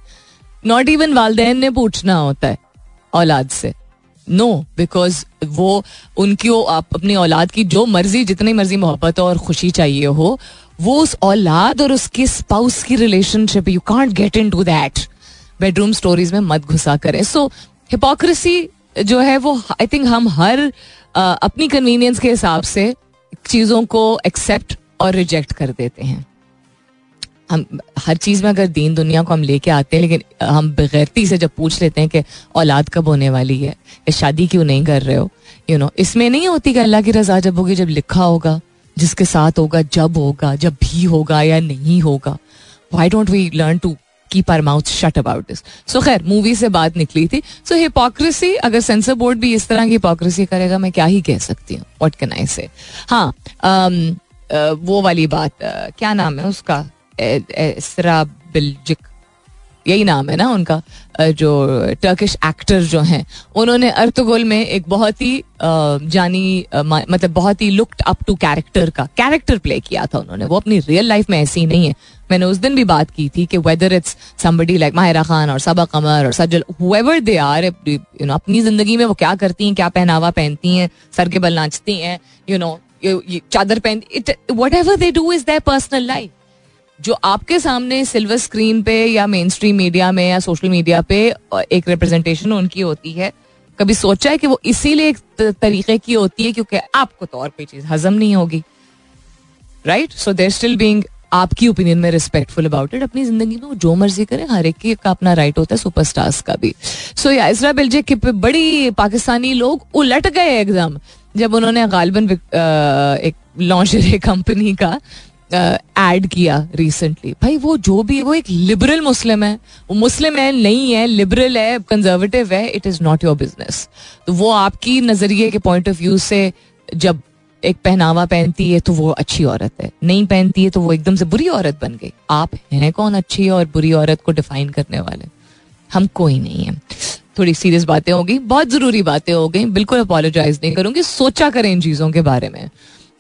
नॉट इवन वालदेन ने पूछना होता है औलाद से। नो बिकॉज़ वो उनकी वो आप अपनी औलाद की जो मर्ज़ी जितनी मर्ज़ी मोहब्बत और खुशी चाहिए हो वो उस औलाद और उसके स्पाउस की relationship you can't get into that bedroom stories में मत घुसा करें। सो हिपोक्रेसी जो है वो आई थिंक हम हर आ, अपनी कन्वीनियंस के हिसाब से चीज़ों को एक्सेप्ट और रिजेक्ट कर देते हैं। हम हर चीज़ में अगर दीन दुनिया को हम लेके आते हैं लेकिन हम बगैरती से जब पूछ लेते हैं कि औलाद कब होने वाली है या शादी क्यों नहीं कर रहे हो यू you नो know, इसमें नहीं होती कि अल्लाह की रजा जब होगी जब लिखा होगा जिसके साथ होगा जब होगा जब भी होगा या नहीं होगा। Why don't we learn to keep our mouth shut about this so खैर मूवी से बात निकली थी। सो so, हिपोक्रेसी अगर सेंसर बोर्ड भी इस तरह की हिपोक्रेसी करेगा मैं क्या ही कह सकती हूँ? वॉट कैन आई से हाँ um, uh, वो वाली बात uh, क्या नाम है उसका? ए, बिल्जिक यही नाम है ना उनका? जो टर्किश एक्टर जो हैं, उन्होंने अर्तुगुल में एक बहुत ही जानी मतलब बहुत ही लुक्ड अप टू कैरेक्टर का कैरेक्टर प्ले किया था उन्होंने। वो अपनी रियल लाइफ में ऐसी नहीं है। मैंने उस दिन भी बात की थी कि whether it's somebody like Mahira Khan और सबा कमर और Sajal whoever they are you know अपनी ज़िंदगी में वो क्या करती हैं, क्या पहनावा पहनती हैं, सर के बल नाचती हैं यू नो चादर पहनती whatever they do is their personal life जो आपके सामने सिल्वर स्क्रीन पे या मेन स्ट्रीम मीडिया में या सोशल मीडिया पे एक रिप्रेजेंटेशन उनकी होती है। कभी सोचा है कि वो इसीलिए एक तरीके की होती है क्योंकि आपको तो और कोई चीज़, हजम नहीं होगी। Right so they're still being आपकी ओपिनियन में रिस्पेक्टफुल अबाउट इट अपनी ज़िंदगी में जो मर्ज़ी करें, हर एक का अपना राइट होता है सुपरस्टार्स का भी। सो या इसरा बिल्जे के बड़ी पाकिस्तानी लोग उलट गए एकदम जब उन्होंने गालबन एक लॉन्चरे कंपनी का। एड uh, किया रिसेंटली भाई वो जो भी वो एक लिबरल मुस्लिम है। वो मुस्लिम है नहीं है लिबरल है कंजर्वेटिव है it is not your business तो वो आपकी नज़रिए के पॉइंट ऑफ़ व्यू से जब एक पहनावा पहनती है तो वो अच्छी औरत है। नहीं पहनती है तो वो एकदम से बुरी औरत बन गई। आप हैं कौन अच्छी और बुरी औरत को डिफाइन करने वाले? हम कोई नहीं है। थोड़ी सीरियस बातें होगी बहुत ज़रूरी बातें हो गई। बिल्कुल अपोलोजाइज नहीं करूँगी सोचा करें इन चीज़ों के बारे में।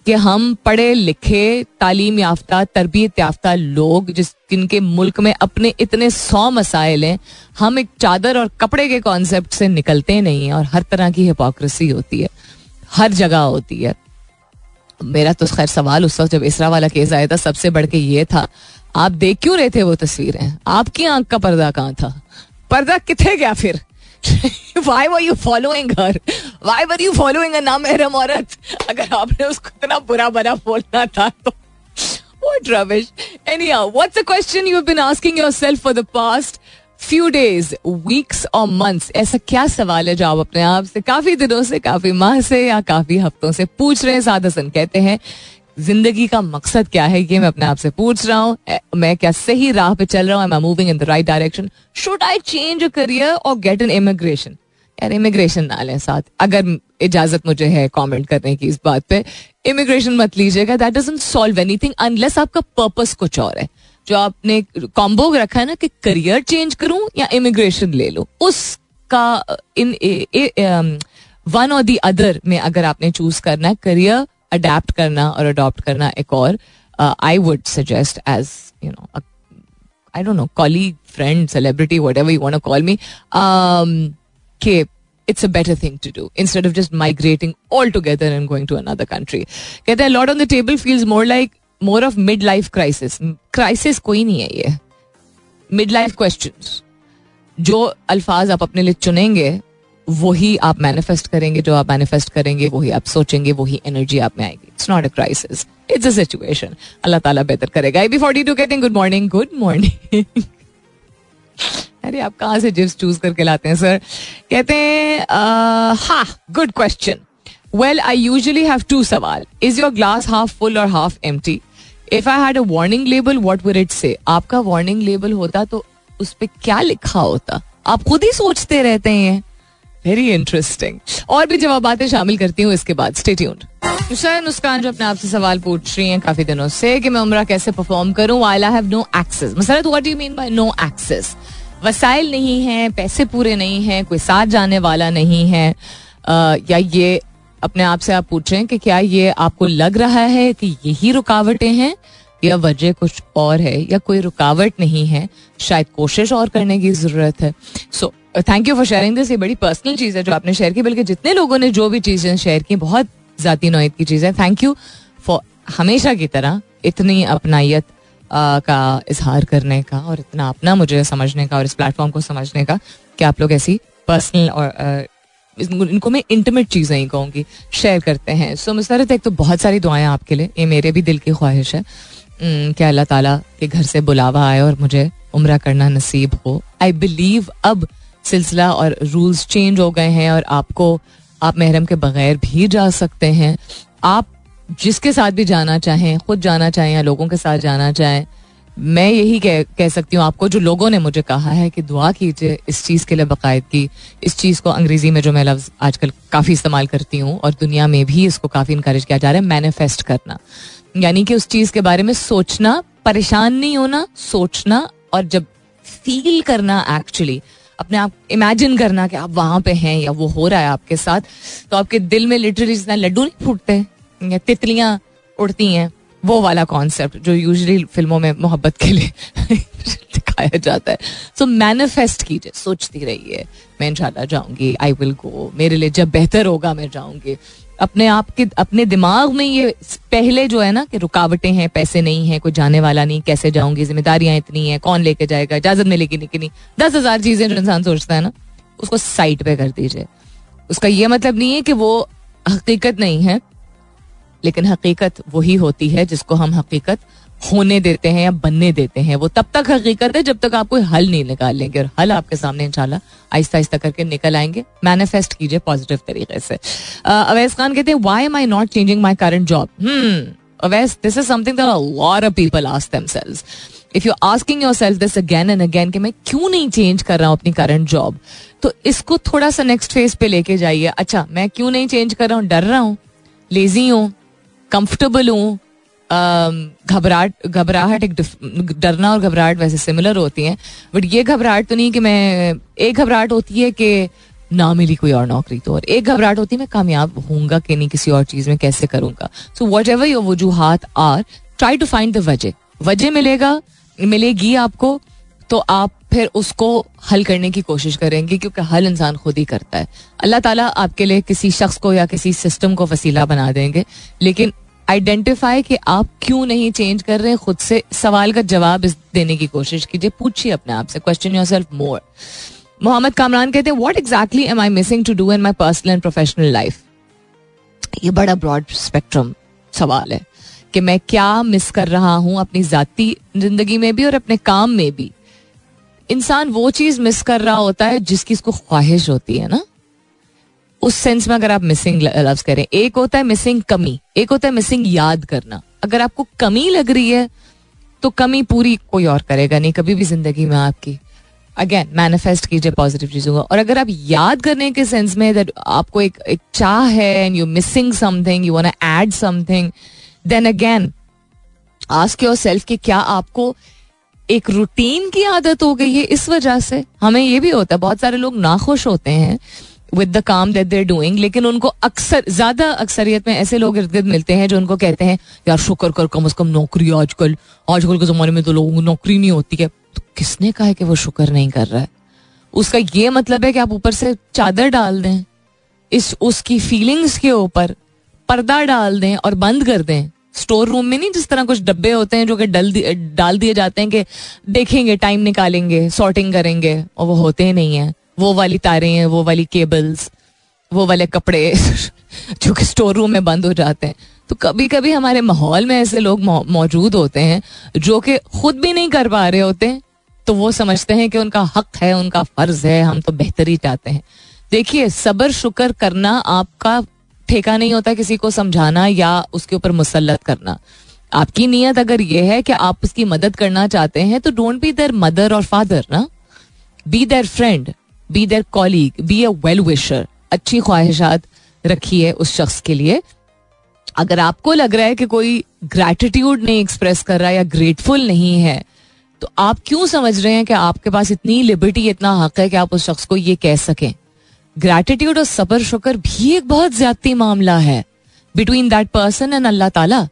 कि हम पढ़े लिखे तालीम याफ्ता, तरबियत याफ्ता लोग जिस, जिनके मुल्क में अपने इतने सौ मसाइल हैं, हम एक चादर और कपड़े के कॉन्सेप्ट से निकलते नहीं हैं और हर तरह की हिपोक्रेसी होती है। हर जगह होती है। मेरा तो खैर सवाल उस वक्त जब इसरा वाला केस आया था, सबसे बढ़ के ये था, आप देख क्यों रहे थे वो तस्वीरें? आपकी आँख का पर्दा कहाँ था? पर्दा कितने गया फिर? Why were you why were you following नामहरम औरत? अगर आपने उसको इतना बुरा बना बोलना था तो। What rubbish. Anyhow, what's the question you've been asking yourself for the past few days, weeks or months? ऐसा क्या सवाल है जो आप अपने आप से, काफ़ी दिनों से, काफ़ी माह से या काफ़ी हफ्तों से पूछ रहे हैं, सादा सन कहते हैं। ज़िंदगी का मकसद क्या है, ये मैं अपने आप से पूछ रहा हूँ। मैं क्या सही राह पे चल रहा हूँ? Moving in the right direction should I change a career और गेट एन इमिग्रेशन यार इमिग्रेशन ना लें साथ। अगर इजाज़त मुझे है कमेंट करने की इस बात पे इमिग्रेशन मत लीजिएगा। That doesn't solve anything unless आपका पर्पस कुछ और है। जो आपने कॉम्बो रखा है ना कि करियर चेंज करूँ या इमिग्रेशन ले लो, उसका, इन वन और दी अदर में अगर आपने चूज़ करना है करियर अडेप्ट करना और अडॉप्ट करना एक और I would suggest as you know I don't know colleague friend celebrity whatever you want call me के it's a better thing to do instead of just migrating altogether and going to another country. कहते हैं lot on the table feels more like more of midlife crisis. Crisis कोई नहीं है ये midlife questions. जो अल्फाज आप अपने लिए चुनेंगे वही आप मैनिफेस्ट करेंगे, जो आप मैनिफेस्ट करेंगे, वही आप सोचेंगे, वही एनर्जी आप में आएगी। It's not a crisis it's a situation अल्लाह ताला बेहतर करेगा। आई बी फोर्टी टू कहते गुड मॉर्निंग गुड मॉर्निंग अरे, आप कहाँ से जिप्स चूज़ करके लाते हैं सर कहते हैं हा good question well I usually have two सवाल. Is your glass half full और half empty if I had a warning label what would it say आपका वार्निंग लेबल होता तो उस पर क्या लिखा होता? आप खुद ही सोचते रहते हैं। वेरी इंटरेस्टिंग और भी जवाब शामिल करती हूँ इसके बाद। स्टेट्यूड सर मुस्कान जो अपने आप से सवाल पूछ रही हैं काफ़ी दिनों से कि मैं उम्र कैसे परफॉर्म करूँ? आई हैव नो एक्सेस मसला what you mean by no access वसाइल नहीं है पैसे पूरे नहीं है कोई साथ जाने वाला नहीं है। या ये अपने आप से आप पूछ रहे हैं कि क्या ये आपको लग रहा है कि यही रुकावटें हैं? या वजह कुछ और है या कोई रुकावट नहीं है शायद कोशिश और करने की ज़रूरत है। So thank you for sharing this ये बड़ी पर्सनल चीज़ है जो आपने शेयर की बल्कि जितने लोगों ने जो भी चीज़ें शेयर की बहुत जाती नोयत की चीज़ है। थैंक यू फॉर हमेशा की तरह इतनी अपनाइत का इजहार करने का और इतना अपना मुझे समझने का और इस प्लेटफॉर्म को समझने का कि आप लोग ऐसी पर्सनल और इनको मैं इंटीमेट चीज़ें ही कहूँगी शेयर करते हैं। सो so, मुसरत एक तो बहुत सारी दुआएँ आपके लिए ये मेरे भी दिल की ख्वाहिश है। कि अल्लाह ताला के घर से बुलावा आए और मुझे उम्र करना नसीब हो। आई बिलीव अब सिलसिला और रूल्स चेंज हो गए हैं और आपको, आप महरम के बगैर भी जा सकते हैं। आप जिसके साथ भी जाना चाहें, खुद जाना चाहें या लोगों के साथ जाना चाहें, मैं यही कह कह सकती हूँ, आपको जो लोगों ने मुझे कहा है कि दुआ कीजिए इस चीज़ के लिए बाकायदगी इस चीज़ को अंग्रेज़ी में जो मैं लफ्ज़ आजकल काफ़ी इस्तेमाल करती हूँ और दुनिया में भी इसको काफ़ी इंकरेज किया जा रहा है मैनिफेस्ट करना। यानी कि उस चीज़ के बारे में सोचना, परेशान नहीं होना, सोचना और जब फील करना एक्चुअली अपने आप इमेजिन करना कि आप वहाँ पे हैं या वो हो रहा है आपके साथ तो आपके दिल में लिटरली जितना लड्डू नहीं फूटते या तितलियाँ उड़ती हैं। वो वाला कॉन्सेप्ट जो यूजली फ़िल्मों में मोहब्बत के लिए दिखाया जाता है। सो मैनिफेस्ट कीजिए, सोचती रहिए, मैं इंशाल्लाह जाऊँगी आई विल गो मेरे लिए जब बेहतर होगा मैं जाऊँगी। अपने आप के, अपने दिमाग में ये पहले जो है ना कि रुकावटें हैं, पैसे नहीं है, कोई जाने वाला नहीं, कैसे जाऊँगी, जिम्मेदारियाँ इतनी हैं, कौन लेके जाएगा, इजाज़त मिलेगी, नहीं कि नहीं। दस हज़ार चीज़ें जो इंसान सोचता है ना, उसको साइड पे कर दीजिए। उसका ये मतलब नहीं है कि वो हकीकत नहीं है लेकिन हकीकत वही होती है जिसको हम हकीकत होने देते हैं या बनने देते हैं। वो तब तक हकीकत है जब तक आप कोई हल नहीं निकाल लेंगे और हल आपके सामने इंशाल्लाह आहिस्ता आहिस्ता करके निकल आएँगे। मैनिफेस्ट कीजिए पॉजिटिव तरीके से। अवैस खान कहते हैं why am I not changing my current job Awais this is something of people ask themselves if you asking yourself this again and again कि मैं क्यों नहीं चेंज कर रहा हूँ अपनी करंट जॉब तो इसको थोड़ा सा नेक्स्ट फ़ेज़ पे लेके जाइए। अच्छा मैं क्यों नहीं चेंज कर रहा हूँ? डर रहा हूँ? लेजी हूँ? कंफर्टेबल हूँ घबराहट घबराहट एक डरना और घबराहट वैसे सिमिलर होती हैं बट ये घबराहट तो नहीं कि मैं, एक घबराहट होती है कि ना मिली कोई और नौकरी तो और एक घबराहट होती है मैं कामयाब होऊँगा कि नहीं किसी और चीज़ में, कैसे करूँगा। सो वट एवर योर वजूहत are try to find the वजह। वजह मिलेगा, मिलेगी आपको तो आप फिर उसको हल करने की कोशिश करेंगे, क्योंकि हल इंसान खुद ही करता है। अल्लाह ताला आपके लिए किसी शख्स को या किसी सिस्टम को वसीला बना देंगे, लेकिन आइडेंटिफाई कि आप क्यों नहीं चेंज कर रहे, खुद से सवाल का जवाब देने की कोशिश कीजिए, पूछिए अपने आप से question yourself more Mohammad Kamran कहते हैं what exactly am I missing to do in my personal and professional life ये बड़ा ब्रॉड स्पेक्ट्रम सवाल है, कि मैं क्या मिस कर रहा हूँ अपनी जाती ज़िंदगी में भी और अपने काम में भी। इंसान वो चीज़ मिस कर रहा होता है जिसकी इसको ख्वाहिश होती है ना? उस सेंस में अगर आप मिसिंग लफ्ज करें, एक होता है मिसिंग कमी, एक होता है मिसिंग याद करना। अगर आपको कमी लग रही है तो कमी पूरी कोई और करेगा नहीं, कभी भी ज़िंदगी में आपकी। अगेन मैनिफेस्ट कीजिए पॉजिटिव चीज़ों को। और अगर आप याद करने के सेंस में दैट आपको एक एक चाह है and you missing something you want add something then again ask yourself कि क्या आपको एक रूटीन की आदत हो गई है इस वजह से। हमें ये भी होता है, बहुत सारे लोग नाखुश होते हैं विद द काम दैट देर डूइंग लेकिन उनको अक्सर, ज़्यादा अक्सरियत में ऐसे लोग इर्द गिर्द मिलते हैं जो उनको कहते हैं, यार, शुक्र कर, कम अज कम नौकरी आजकल आजकल के जमाने में तो लोगों को नौकरी नहीं होती है तो किसने कहा है कि वो शुक्र नहीं कर रहा है? उसका ये मतलब है कि आप ऊपर से चादर डाल दें, इस, उसकी फीलिंग्स के ऊपर पर्दा डाल दें और बंद कर दें। स्टोर रूम में नहीं, जिस तरह कुछ डब्बे होते हैं जो कि डल डाल दिए जाते हैं कि देखेंगे टाइम निकालेंगे सॉर्टिंग करेंगे, और वो होते ही नहीं है। वो वाली तारें हैं, वो वाली केबल्स वो वाले कपड़े जो कि स्टोर रूम में बंद हो जाते हैं। तो कभी कभी हमारे माहौल में ऐसे लोग मौजूद होते हैं, जो कि खुद भी नहीं कर पा रहे होते तो वो समझते हैं कि उनका हक है, उनका फ़र्ज़ है, हम तो बेहतरी चाहते हैं। देखिए सबर शुक्र करना आपका ठेका नहीं होता किसी को समझाना या उसके ऊपर मुसलत करना। आपकी नीयत अगर ये है कि आप उसकी मदद करना चाहते हैं तो डोंट बी देर मदर और फादर ना? Be their friend be their colleague be a well wisher अच्छी ख्वाहिशात रखिए उस शख्स के लिए। अगर आपको लग रहा है कि कोई ग्रेटिट्यूड नहीं एक्सप्रेस कर रहा है या ग्रेटफुल नहीं है तो आप क्यों समझ रहे हैं कि आपके पास इतनी लिबर्टी इतना हक है कि आप उस शख्स को ये कह सकें? ग्रेटिट्यूड और सबर शुक्र भी एक बहुत ज़्यादा मामला है। बिटवीन दैट पर्सन एंड अल्लाह ताला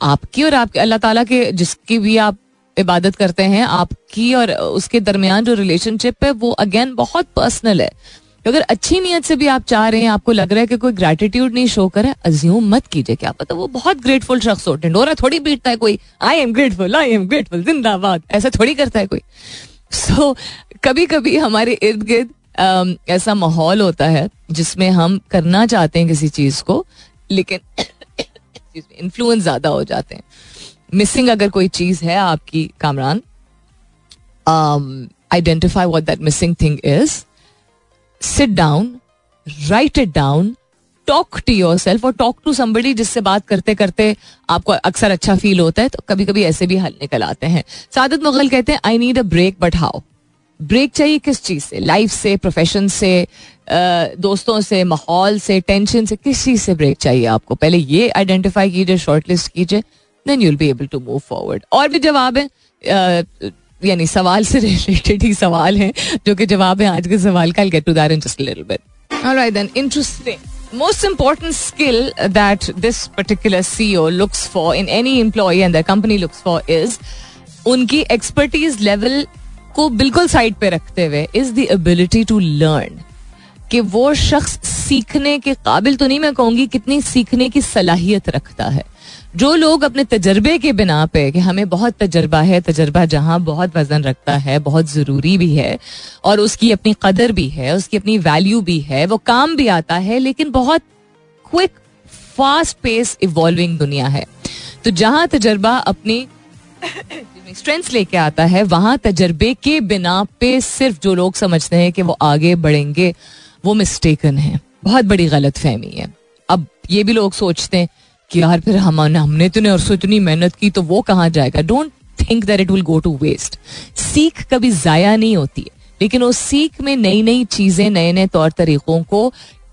आपकी और आपके अल्लाह ताला के जिसकी भी आप इबादत करते हैं आपकी और उसके दरमियान जो रिलेशनशिप है वो अगेन बहुत पर्सनल है। अगर अच्छी नीयत से भी आप चाह रहे हैं आपको लग रहा है कि कोई ग्रेटिट्यूड नहीं शो करे अज्यूम मत कीजिए क्या पता वो बहुत ग्रेटफुल शख्स हैं। डोरा थोड़ी बीटता है कोई I am grateful I am grateful जिंदाबाद। ऐसा थोड़ी करता है कोई। सो so, कभी कभी हमारे इर्द गिर्द ऐसा माहौल होता है जिसमें हम करना चाहते हैं किसी चीज़ को, लेकिन इन्फ्लुएंस ज़्यादा हो जाते हैं। मिसिंग अगर कोई चीज़ है आपकी, Kamran identify what that missing thing is sit down write it down talk to yourself और टॉक टू समबडी जिससे बात करते करते आपको अक्सर अच्छा फील होता है तो कभी कभी ऐसे भी हल निकल आते हैं। सादत मुगल कहते हैं I need a break but how break चाहिए किस चीज़ से? लाइफ से प्रोफेशन से दोस्तों से, माहौल से टेंशन से, किस चीज़ से ब्रेक चाहिए आपको? पहले ये आइडेंटिफाई कीजिए शॉर्ट लिस्ट कीजिए then you'll be able to move forward और भी जवाब है यानी सवाल से रिलेटेड ही सवाल है, जो कि जवाब है आज के सवाल का। Get to that in just little bit alright then interesting most important skill that this particular CEO looks for in any employee and their company looks for is उनकी एक्सपर्टीज लेवल को बिल्कुल साइड पे रखते हुए is the ability to learn कि वो शख्स सीखने के काबिल तो नहीं, मैं कहूँगी कितनी सीखने की सलाहियत रखता है। जो लोग अपने तजर्बे के बिना पे कि हमें बहुत तजर्बा है, तजर्बा जहाँ बहुत वज़न रखता है, बहुत ज़रूरी भी है, और उसकी अपनी कदर भी है, उसकी अपनी वैल्यू भी है, वो काम भी आता है, लेकिन बहुत क्विक फास्ट पेस इवॉल्विंग दुनिया है। तो जहाँ तजर्बा अपनी स्ट्रेंथ लेके आता है, वहाँ तजर्बे के बिना पे सिर्फ़ जो लोग समझते हैं कि वो आगे बढ़ेंगे, वो मिस्टेकन है। बहुत बड़ी गलत फहमी है। अब ये भी लोग सोचते हैं कि यार फिर हम, हमने तो और इतनी मेहनत की तो वो कहाँ जाएगा? Don't think that it will go to waste सीख कभी जाया नहीं होती है। लेकिन उस सीख में नई नई चीज़ें नए नए तौर तरीकों को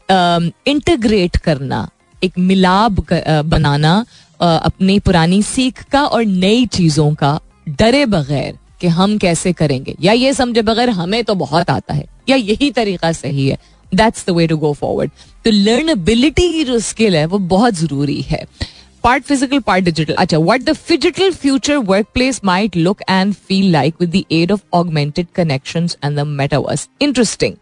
इंटीग्रेट करना, एक मिलाप बनाना अपनी पुरानी सीख का और नई चीज़ों का डरे बगैर कि हम कैसे करेंगे। या ये समझे बगैर हमें तो बहुत आता है। या यही तरीका सही है। That's the way to go forward तो लर्नबिलिटी की जो स्किल है, वो बहुत ज़रूरी है। पार्ट फ़िज़िकल पार्ट डिजिटल अच्छा what the phygital future workplace might look and feel like with the aid of augmented connection and the metaverse interesting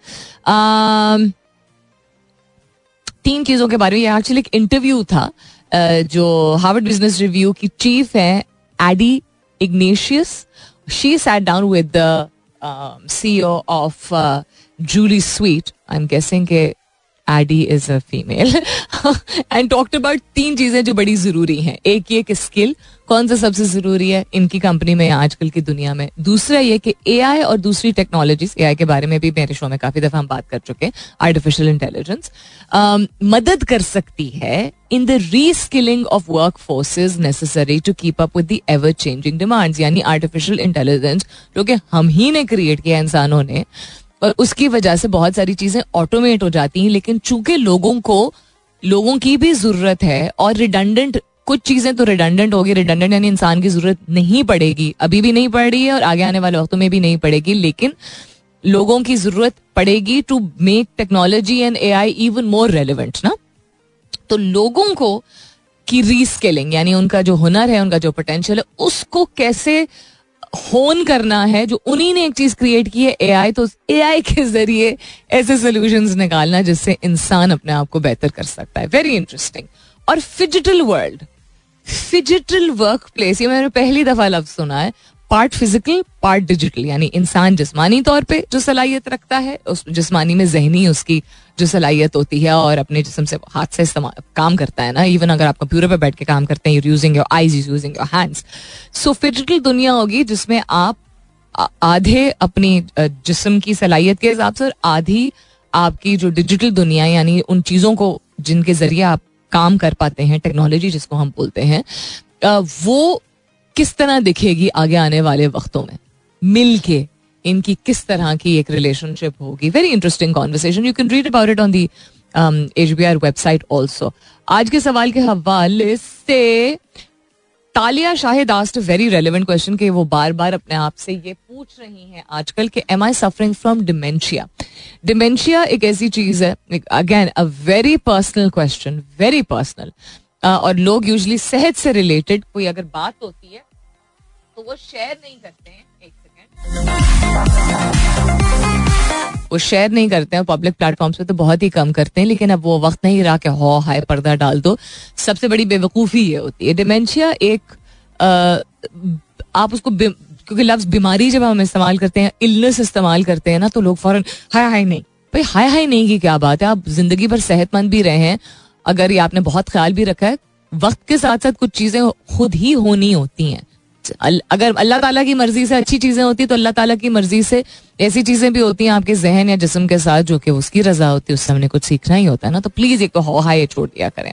तीन चीज़ों के बारे में एक्चुअली एक इंटरव्यू था जो हार्वर्ड बिज़नेस रिव्यू की चीफ है Adi Ignatius she sat down with the CEO of Julie Sweet I am guessing के Adi is a female and talked about तीन चीज़ें जो बड़ी ज़रूरी हैं। एक ये कि स्किल कौन सा सबसे ज़रूरी है इनकी कंपनी में आजकल की दुनिया में? दूसरा ये कि एआई और दूसरी टेक्नोलॉजीज़ एआई के बारे में भी मेरे शो में काफ़ी दफ़ा हम बात कर चुके हैं आर्टिफिशियल इंटेलिजेंस मदद कर सकती है in the reskilling of workforces necessary to keep up with the ever changing demands यानी आर्टिफिशियल इंटेलिजेंस जो कि हम ही ने क्रिएट किया इंसानों ने, और उसकी वजह से बहुत सारी चीज़ें ऑटोमेट हो जाती हैं, लेकिन चूँकि लोगों को, लोगों की भी ज़रूरत है और रिडंडेंट कुछ चीज़ें तो रिडंडेंट होगी रिडंडेंट यानी इंसान की ज़रूरत नहीं पड़ेगी। अभी भी नहीं पड़ रही है और आगे आने वाले वक्तों में भी नहीं पड़ेगी, लेकिन लोगों की ज़रूरत पड़ेगी to make technology and A I even more relevant ना? तो लोगों को की रीस्केलिंग यानी उनका जो हुनर है, उनका जो पोटेंशियल है, उसको कैसे होन करना है, जो उन्हीं ने एक चीज़ क्रिएट की है एआई तो एआई के ज़रिए ऐसे सोल्यूशन निकालना जिससे इंसान अपने आप को बेहतर कर सकता है। वेरी इंटरेस्टिंग और phygital world phygital workplace ये मैंने पहली दफ़ा लफ्ज सुना है पार्ट फ़िज़िकल पार्ट डिजिटल यानी इंसान जिसमानी तौर पे जो सलाहियत रखता है, उस जिसमानी में जहनी उसकी जो सलाहियत होती है और अपने जिसम से हाथ से काम करता है ना इवन अगर आप कंप्यूटर पे बैठ के काम करते हैं using your eyes is using your hands so physical दुनिया होगी जिसमें आप आधे अपनी जिसम की सलाहियत के हिसाब से और आधी आपकी जो डिजिटल दुनिया यानी उन चीज़ों को जिनके ज़रिए आप काम कर पाते हैं टेक्नोलॉजी जिसको हम बोलते हैं वो किस तरह दिखेगी आगे आने वाले वक्तों में? मिल के इनकी किस तरह की एक रिलेशनशिप होगी? Very interesting conversation you can read about it on the H B R website also आज के सवाल के हवाले से Talia Shahid asked very relevant question के वो बार बार अपने आप से ये पूछ रही हैं आजकल कि am I suffering from dementia dementia एक ऐसी चीज़ है again a very personal question very personal और लोग यूजली सेहत से रिलेटेड कोई अगर बात होती है तो वो शेयर नहीं करते हैं, एक वो शेयर नहीं करते हैं पब्लिक प्लेटफॉर्म्स पे तो बहुत ही कम करते हैं लेकिन अब वो वक्त नहीं रहा कि हो हाय पर्दा डाल दो। सबसे बड़ी बेवकूफ़ी ये होती है। डिमेंशिया एक आ, आप उसको क्योंकि लफ्ज बीमारी जब हम इस्तेमाल करते हैं इलनेस इस्तेमाल करते हैं ना तो लोग फ़ौरन हाय हाय नहीं। भाई हाय हाय नहीं की क्या बात है? आप ज़िंदगी भर सेहतमंद भी रहे हैं अगर ये आपने बहुत ख्याल भी रखा है वक्त के साथ साथ कुछ चीज़ें खुद ही होनी होती हैं। अगर अल्लाह ताला की मर्ज़ी से अच्छी चीज़ें होती तो अल्लाह ताला की मर्ज़ी से ऐसी चीज़ें भी होती हैं आपके जहन या जिसम के साथ जो कि उसकी रजा होती है, उससे हमने कुछ सीखना ही होता है ना तो प्लीज़ एक हो हाई छोड़ दिया करें।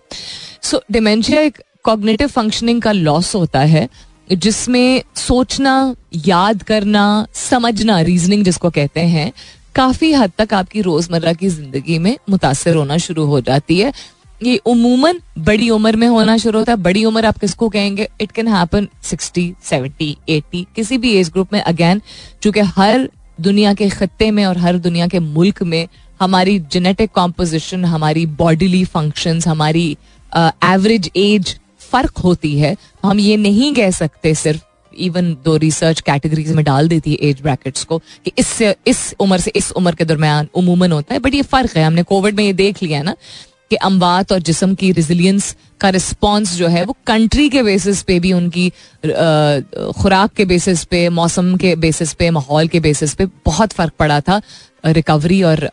सो डिमेंशिया एक कॉग्नेटिव फंक्शनिंग का लॉस होता है, जिसमें सोचना, याद करना, समझना रीजनिंग जिसको कहते हैं, काफ़ी हद तक आपकी रोज़मर्रा की ज़िंदगी में मुतासर होना शुरू हो जाती है। ये उमूमन बड़ी उम्र में होना शुरू होता है। बड़ी उम्र आप किसको कहेंगे? It can happen sixty seventy eighty किसी भी एज ग्रुप में। अगेन चूँकि हर दुनिया के खत्ते में और हर दुनिया के मुल्क में हमारी जेनेटिक कॉम्पोजिशन हमारी बॉडीली फ़ंक्शंस हमारी एवरेज एज फ़र्क होती है हम ये नहीं कह सकते सिर्फ़ इवन दो रिसर्च कैटेगरीज में डाल देती है एज ब्रैकेट्स को कि इससे, इस उम्र से इस उम्र के दरमियान उमूमन होता है। बट ये फ़र्क है, हमने कोविड में ये देख लिया है ना। कि अमवात और जिसम की रिजिलियंस का रिस्पॉन्स जो है वो कंट्री के बेसिस पे भी उनकी खुराक के बेसिस पे मौसम के बेसिस पे माहौल के बेसिस पे बहुत फ़र्क पड़ा था रिकवरी और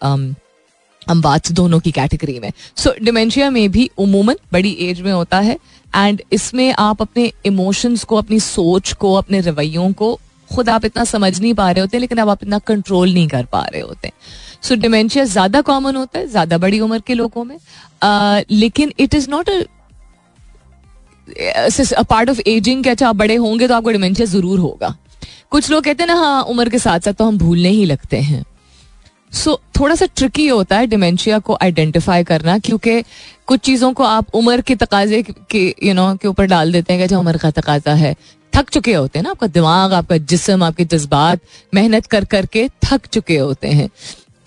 अमवात दोनों की कैटेगरी में। सो so, डिमेंशिया में भी उमूमन बड़ी एज में होता है एंड इसमें आप अपने इमोशंस को अपनी सोच को अपने रवैयों को खुद आप इतना समझ नहीं पा रहे होते लेकिन अब आप इतना कंट्रोल नहीं कर पा रहे होते। सो डिमेंशिया ज़्यादा कॉमन होता है ज़्यादा बड़ी उम्र के लोगों में लेकिन it is not a part of ageing के अच्छा आप बड़े होंगे तो आपको डिमेंशिया ज़रूर होगा कुछ लोग कहते हैं ना हाँ उम्र के साथ साथ तो हम भूलने ही लगते हैं सो so, थोड़ा सा ट्रिकी होता है डिमेंशिया को आइडेंटिफाई करना क्योंकि कुछ चीज़ों को आप उम्र के तकाजे के यू नो के ऊपर डाल देते हैं कि जो उम्र का तकाजा है थक चुके होते हैं ना आपका दिमाग आपका जिसम आपके जज्बात मेहनत कर करके थक चुके होते हैं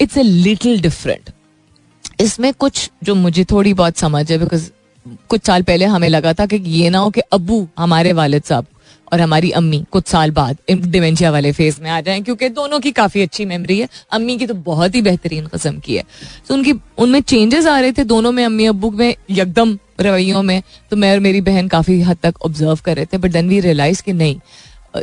इट्स ए लिटिल डिफरेंट इसमें कुछ जो मुझे थोड़ी बहुत समझ है बिकॉज़ कुछ साल पहले हमें लगा था कि ये ना हो कि अबू हमारे वालिद साहब और हमारी अम्मी कुछ साल बाद डिमेंशिया वाले फ़ेज़ में आ जाएँ, क्योंकि दोनों की काफ़ी अच्छी मेमोरी है। अम्मी की तो बहुत ही बेहतरीन कस्म की है। तो उनकी, उनमें चेंजेस आ रहे थे दोनों में, अम्मी अबू में, यकदम रवैयों में। तो मैं और मेरी बहन काफ़ी हद तक ऑब्ज़र्व कर रहे थे बट देन वी रियलाइज़ कि नहीं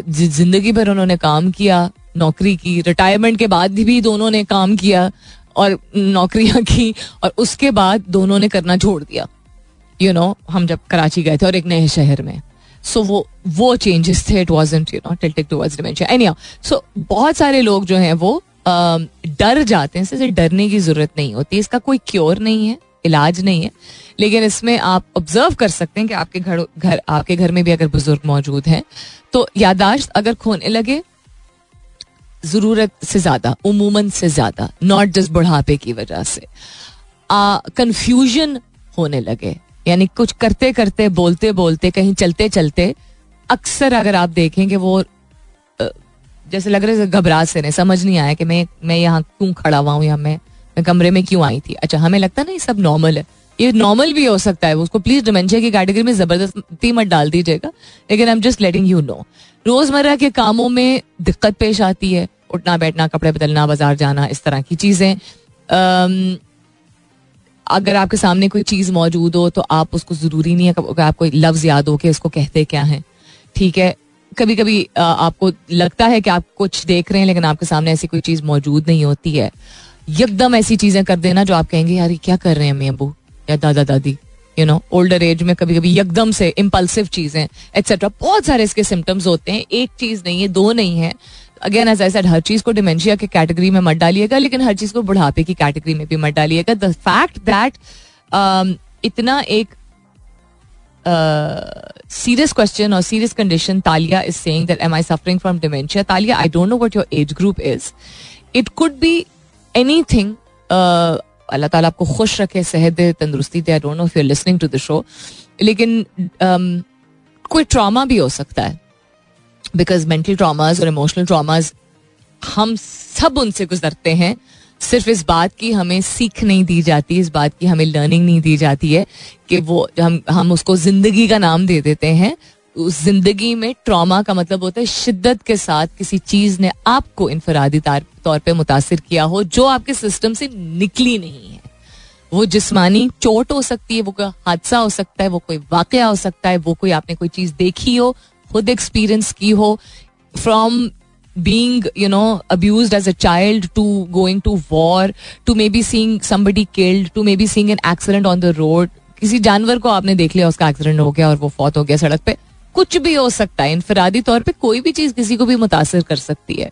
ज़िंदगी भर उन्होंने काम किया नौकरी की रिटायरमेंट के बाद भी दोनों ने काम किया और नौकरियाँ की और उसके बाद दोनों ने करना छोड़ दिया। यू you नो know, हम जब कराची गए थे और एक नए शहर में। सो so वो वो चेंजेस थे it wasn't you know tilted towards anyhow so बहुत सारे लोग जो हैं वो डर जाते हैं इससे डरने की ज़रूरत नहीं होती इसका कोई क्योर नहीं है इलाज नहीं है। लेकिन इसमें आप ऑब्ज़र्व कर सकते हैं कि आपके घर घर आपके घर में भी अगर बुज़ुर्ग मौजूद हैं तो यादाश्त अगर खोने लगे ज़रूरत से ज़्यादा, उमूमन से ज़्यादा नॉट जस्ट बुढ़ापे की वजह से। कंफ्यूजन होने लगे। यानी कुछ करते करते, बोलते बोलते, कहीं चलते चलते, अक्सर अगर आप देखें कि वो जैसे लग रहा है घबरा से नहीं, समझ नहीं आया कि मैं मैं यहाँ क्यों खड़ा हुआ हूँ, या मैं मैं कमरे में क्यों आई थी। अच्छा हमें लगता ना ये सब नॉर्मल है। ये नॉर्मल भी हो सकता है, उसको प्लीज़ डिमेंशिया की कैटेगरी में ज़बरदस्ती मत डाल दीजिएगा, लेकिन I am just letting you know रोज़मर्रा के कामों में दिक्कत पेश आती है उठना, बैठना, कपड़े बदलना, बाज़ार जाना, इस तरह की चीज़ें। अगर आपके सामने कोई चीज़ मौजूद हो तो आप उसको ज़रूरी नहीं है आपको लफ्ज याद हो कि उसको कहते क्या है। ठीक है? कभी कभी आपको लगता है कि आप कुछ देख रहे हैं, लेकिन आपके सामने ऐसी कोई चीज़ मौजूद नहीं होती है। यकदम ऐसी चीज़ें कर देना जो आप कहेंगे, यार, ये क्या कर रहे हैं मैं अबू? या दादा दादी यू नो ओल्डर एज में कभी कभी यकदम से इम्पल्सिव चीज़ें एक्सेट्रा बहुत सारे इसके सिम्टम्स होते हैं। एक चीज़ नहीं है, दो नहीं है। अगेन एज आई सेड हर चीज़ को डिमेंशिया के कैटेगरी में मत डालिएगा लेकिन हर चीज़ को बुढ़ापे की कैटेगरी में भी मत डालिएगा। द फैक्ट दैट इतना एक सीरियस क्वेश्चन और serious condition Talia is saying that am I suffering from dementia Talia I don't know what your age group is it could be anything अल्लाह ताला आपको खुश रखे सेहत दे तंदुरुस्ती दे I don't know if you are listening to the show लेकिन um, कोई trauma भी हो सकता है। बिकॉज़ मेंटल ट्रामाज और इमोशनल ट्रामाज हम सब उनसे गुजरते हैं। सिर्फ़ इस बात की हमें सीख नहीं दी जाती, इस बात की हमें लर्निंग नहीं दी जाती है कि वो हम हम उसको ज़िंदगी का नाम दे देते हैं। उस ज़िंदगी में ट्रॉमा का मतलब होता है शिद्दत के साथ किसी चीज़ ने आपको इनफरादी तौर पे मुतासर किया हो, जो आपके सिस्टम से निकली नहीं है। वो जिस्मानी चोट हो सकती है, वो कोई हादसा हो सकता है, वो कोई वाक़ हो सकता है, वो कोई आपने कोई चीज़ देखी हो खुद एक्सपीरियंस की हो from being you know abuse as a child to going to war to maybe seeing someone killed to maybe seeing an accident on the road किसी जानवर को आपने देख लिया, उसका एक्सीडेंट हो गया और वो फौत हो गया सड़क पर कुछ भी हो सकता है। इनफरादी तौर पर कोई भी चीज़ किसी को भी मुतासर कर सकती है।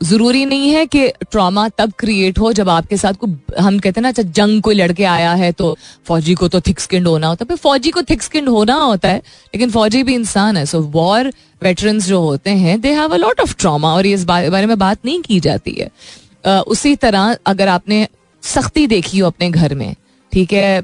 ज़रूरी नहीं है कि ट्रॉमा तब क्रिएट हो जब आपके साथ को हम कहते हैं ना अच्छा जंग कोई लड़के आया है तो फौजी को तो थिक स्किंड होना होता है। फौजी को थिक स्किंड होना होता है लेकिन फौजी भी इंसान है। सो वॉर वेटरन्स जो होते हैं they have a lot of trauma और इस बारे में बात नहीं की जाती है। uh, उसी तरह अगर आपने सख्ती देखी हो अपने घर में ठीक है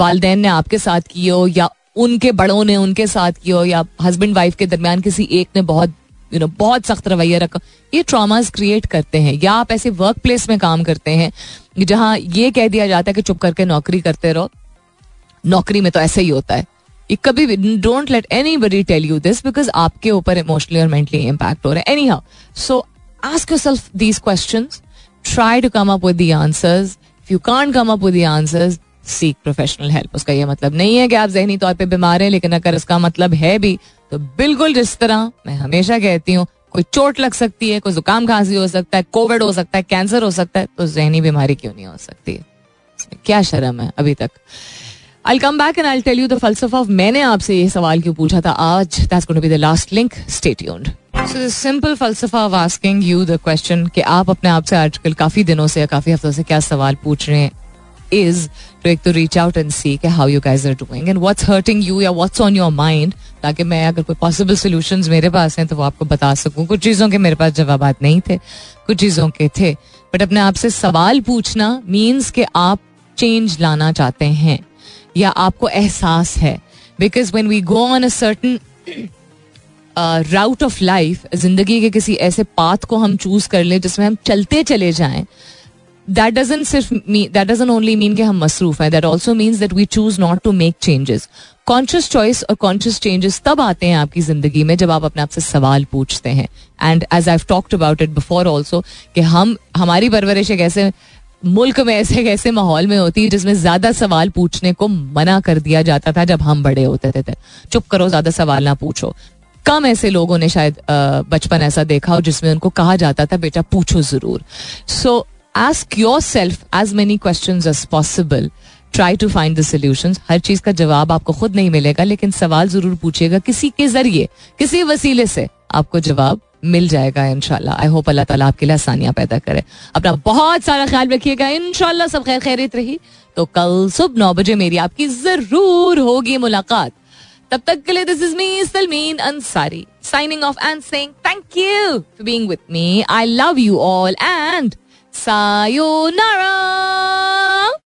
वालदेन ने आपके साथ की हो या उनके बड़ों ने उनके साथ की हो या हस्बैंड वाइफ के दरमियान किसी एक ने बहुत यू नो बहुत सख्त रवैया रखा, ये ट्रामाज क्रिएट करते हैं, या आप ऐसे वर्क प्लेस में काम करते हैं, जहाँ ये कह दिया जाता है कि चुप करके नौकरी करते रहो। नौकरी में तो ऐसे ही होता है। ये कभी भी don't let anybody tell you this because आपके ऊपर इमोशनली और मेंटली इम्पैक्ट हो रहा है। Anyhow so ask yourself these questions try to come up with the answers if you can't come up with the answers seek professional help उसका यह मतलब नहीं है कि आप जहनी तौर पे बीमार हैं, लेकिन अगर इसका मतलब है भी तो बिल्कुल जिस तरह मैं हमेशा कहती हूँ, कोई चोट लग सकती है, कोई जुकाम खांसी हो सकता है, कोविड हो सकता है, कैंसर हो सकता है तो जहनी बीमारी क्यों नहीं हो सकती है? क्या शर्म है अभी तक? I come back and I tell you the फलसफा of मैंने आपसे ये सवाल क्यों पूछा था आज? That's be the last link stay tuned so the simple फलसफा of asking you the question कि आप अपने आप से आजकल काफ़ी दिनों से या काफ़ी हफ्तों से क्या सवाल पूछ रहे हैं? Is to, एक तो रीच आउट एंड सी के how you guys are doing and what's hurting you या व्हाट्स ऑन योर माइंड ताकि मैं अगर कोई पॉसिबल सोल्यूशन मेरे पास हैं तो वो आपको बता सकूँ। कुछ चीज़ों के मेरे पास जवाब नहीं थे, कुछ चीज़ों के थे। बट अपने आप से सवाल पूछना मीन्स कि आप चेंज लाना चाहते हैं या आपको एहसास है। Because when we go on a certain route of life ज़िंदगी के किसी ऐसे पाथ को हम चूज़ कर ले जिसमें हम चलते चले जाएँ दैट डजन सिर्फ़ दैट डजन ओनली मीन कि हम मसरूफ हैं that also means that we choose not to make changes conscious choice और कॉन्शियस चेंजेस तब आते हैं आपकी ज़िंदगी में जब आप अपने आप से सवाल पूछते हैं and as I talked about it before also कि हम हमारी परवरिश एक ऐसे मुल्क में ऐसे ऐसे माहौल में होती है जिसमें ज़्यादा सवाल पूछने को मना कर दिया जाता था जब हम बड़े होते थे चुप करो ज़्यादा सवाल ना पूछो कम ऐसे लोगों ने शायद बचपन ऐसा देखा हो जिसमें उनको कहा जाता था बेटा पूछो ज़रूर so so, ask yourself as many questions as possible. Try to find the solution हर चीज़ का जवाब आपको खुद नहीं मिलेगा, लेकिन सवाल ज़रूर पूछिएगा किसी के ज़रिए, किसी वसीले से। आपको जवाब मिल जाएगा इनशाला आई होप अल्लाह ताला आपके लिए आसानियाँ पैदा करे। अपना बहुत सारा ख्याल रखिएगा इनशाला सब खैर खैरित रही। तो कल सुबह नौ बजे मेरी आपकी ज़रूर होगी मुलाकात। तब तक के लिए this is me Salmeen Ansari signing off and saying thank you for being with me I love you all and Sayonara!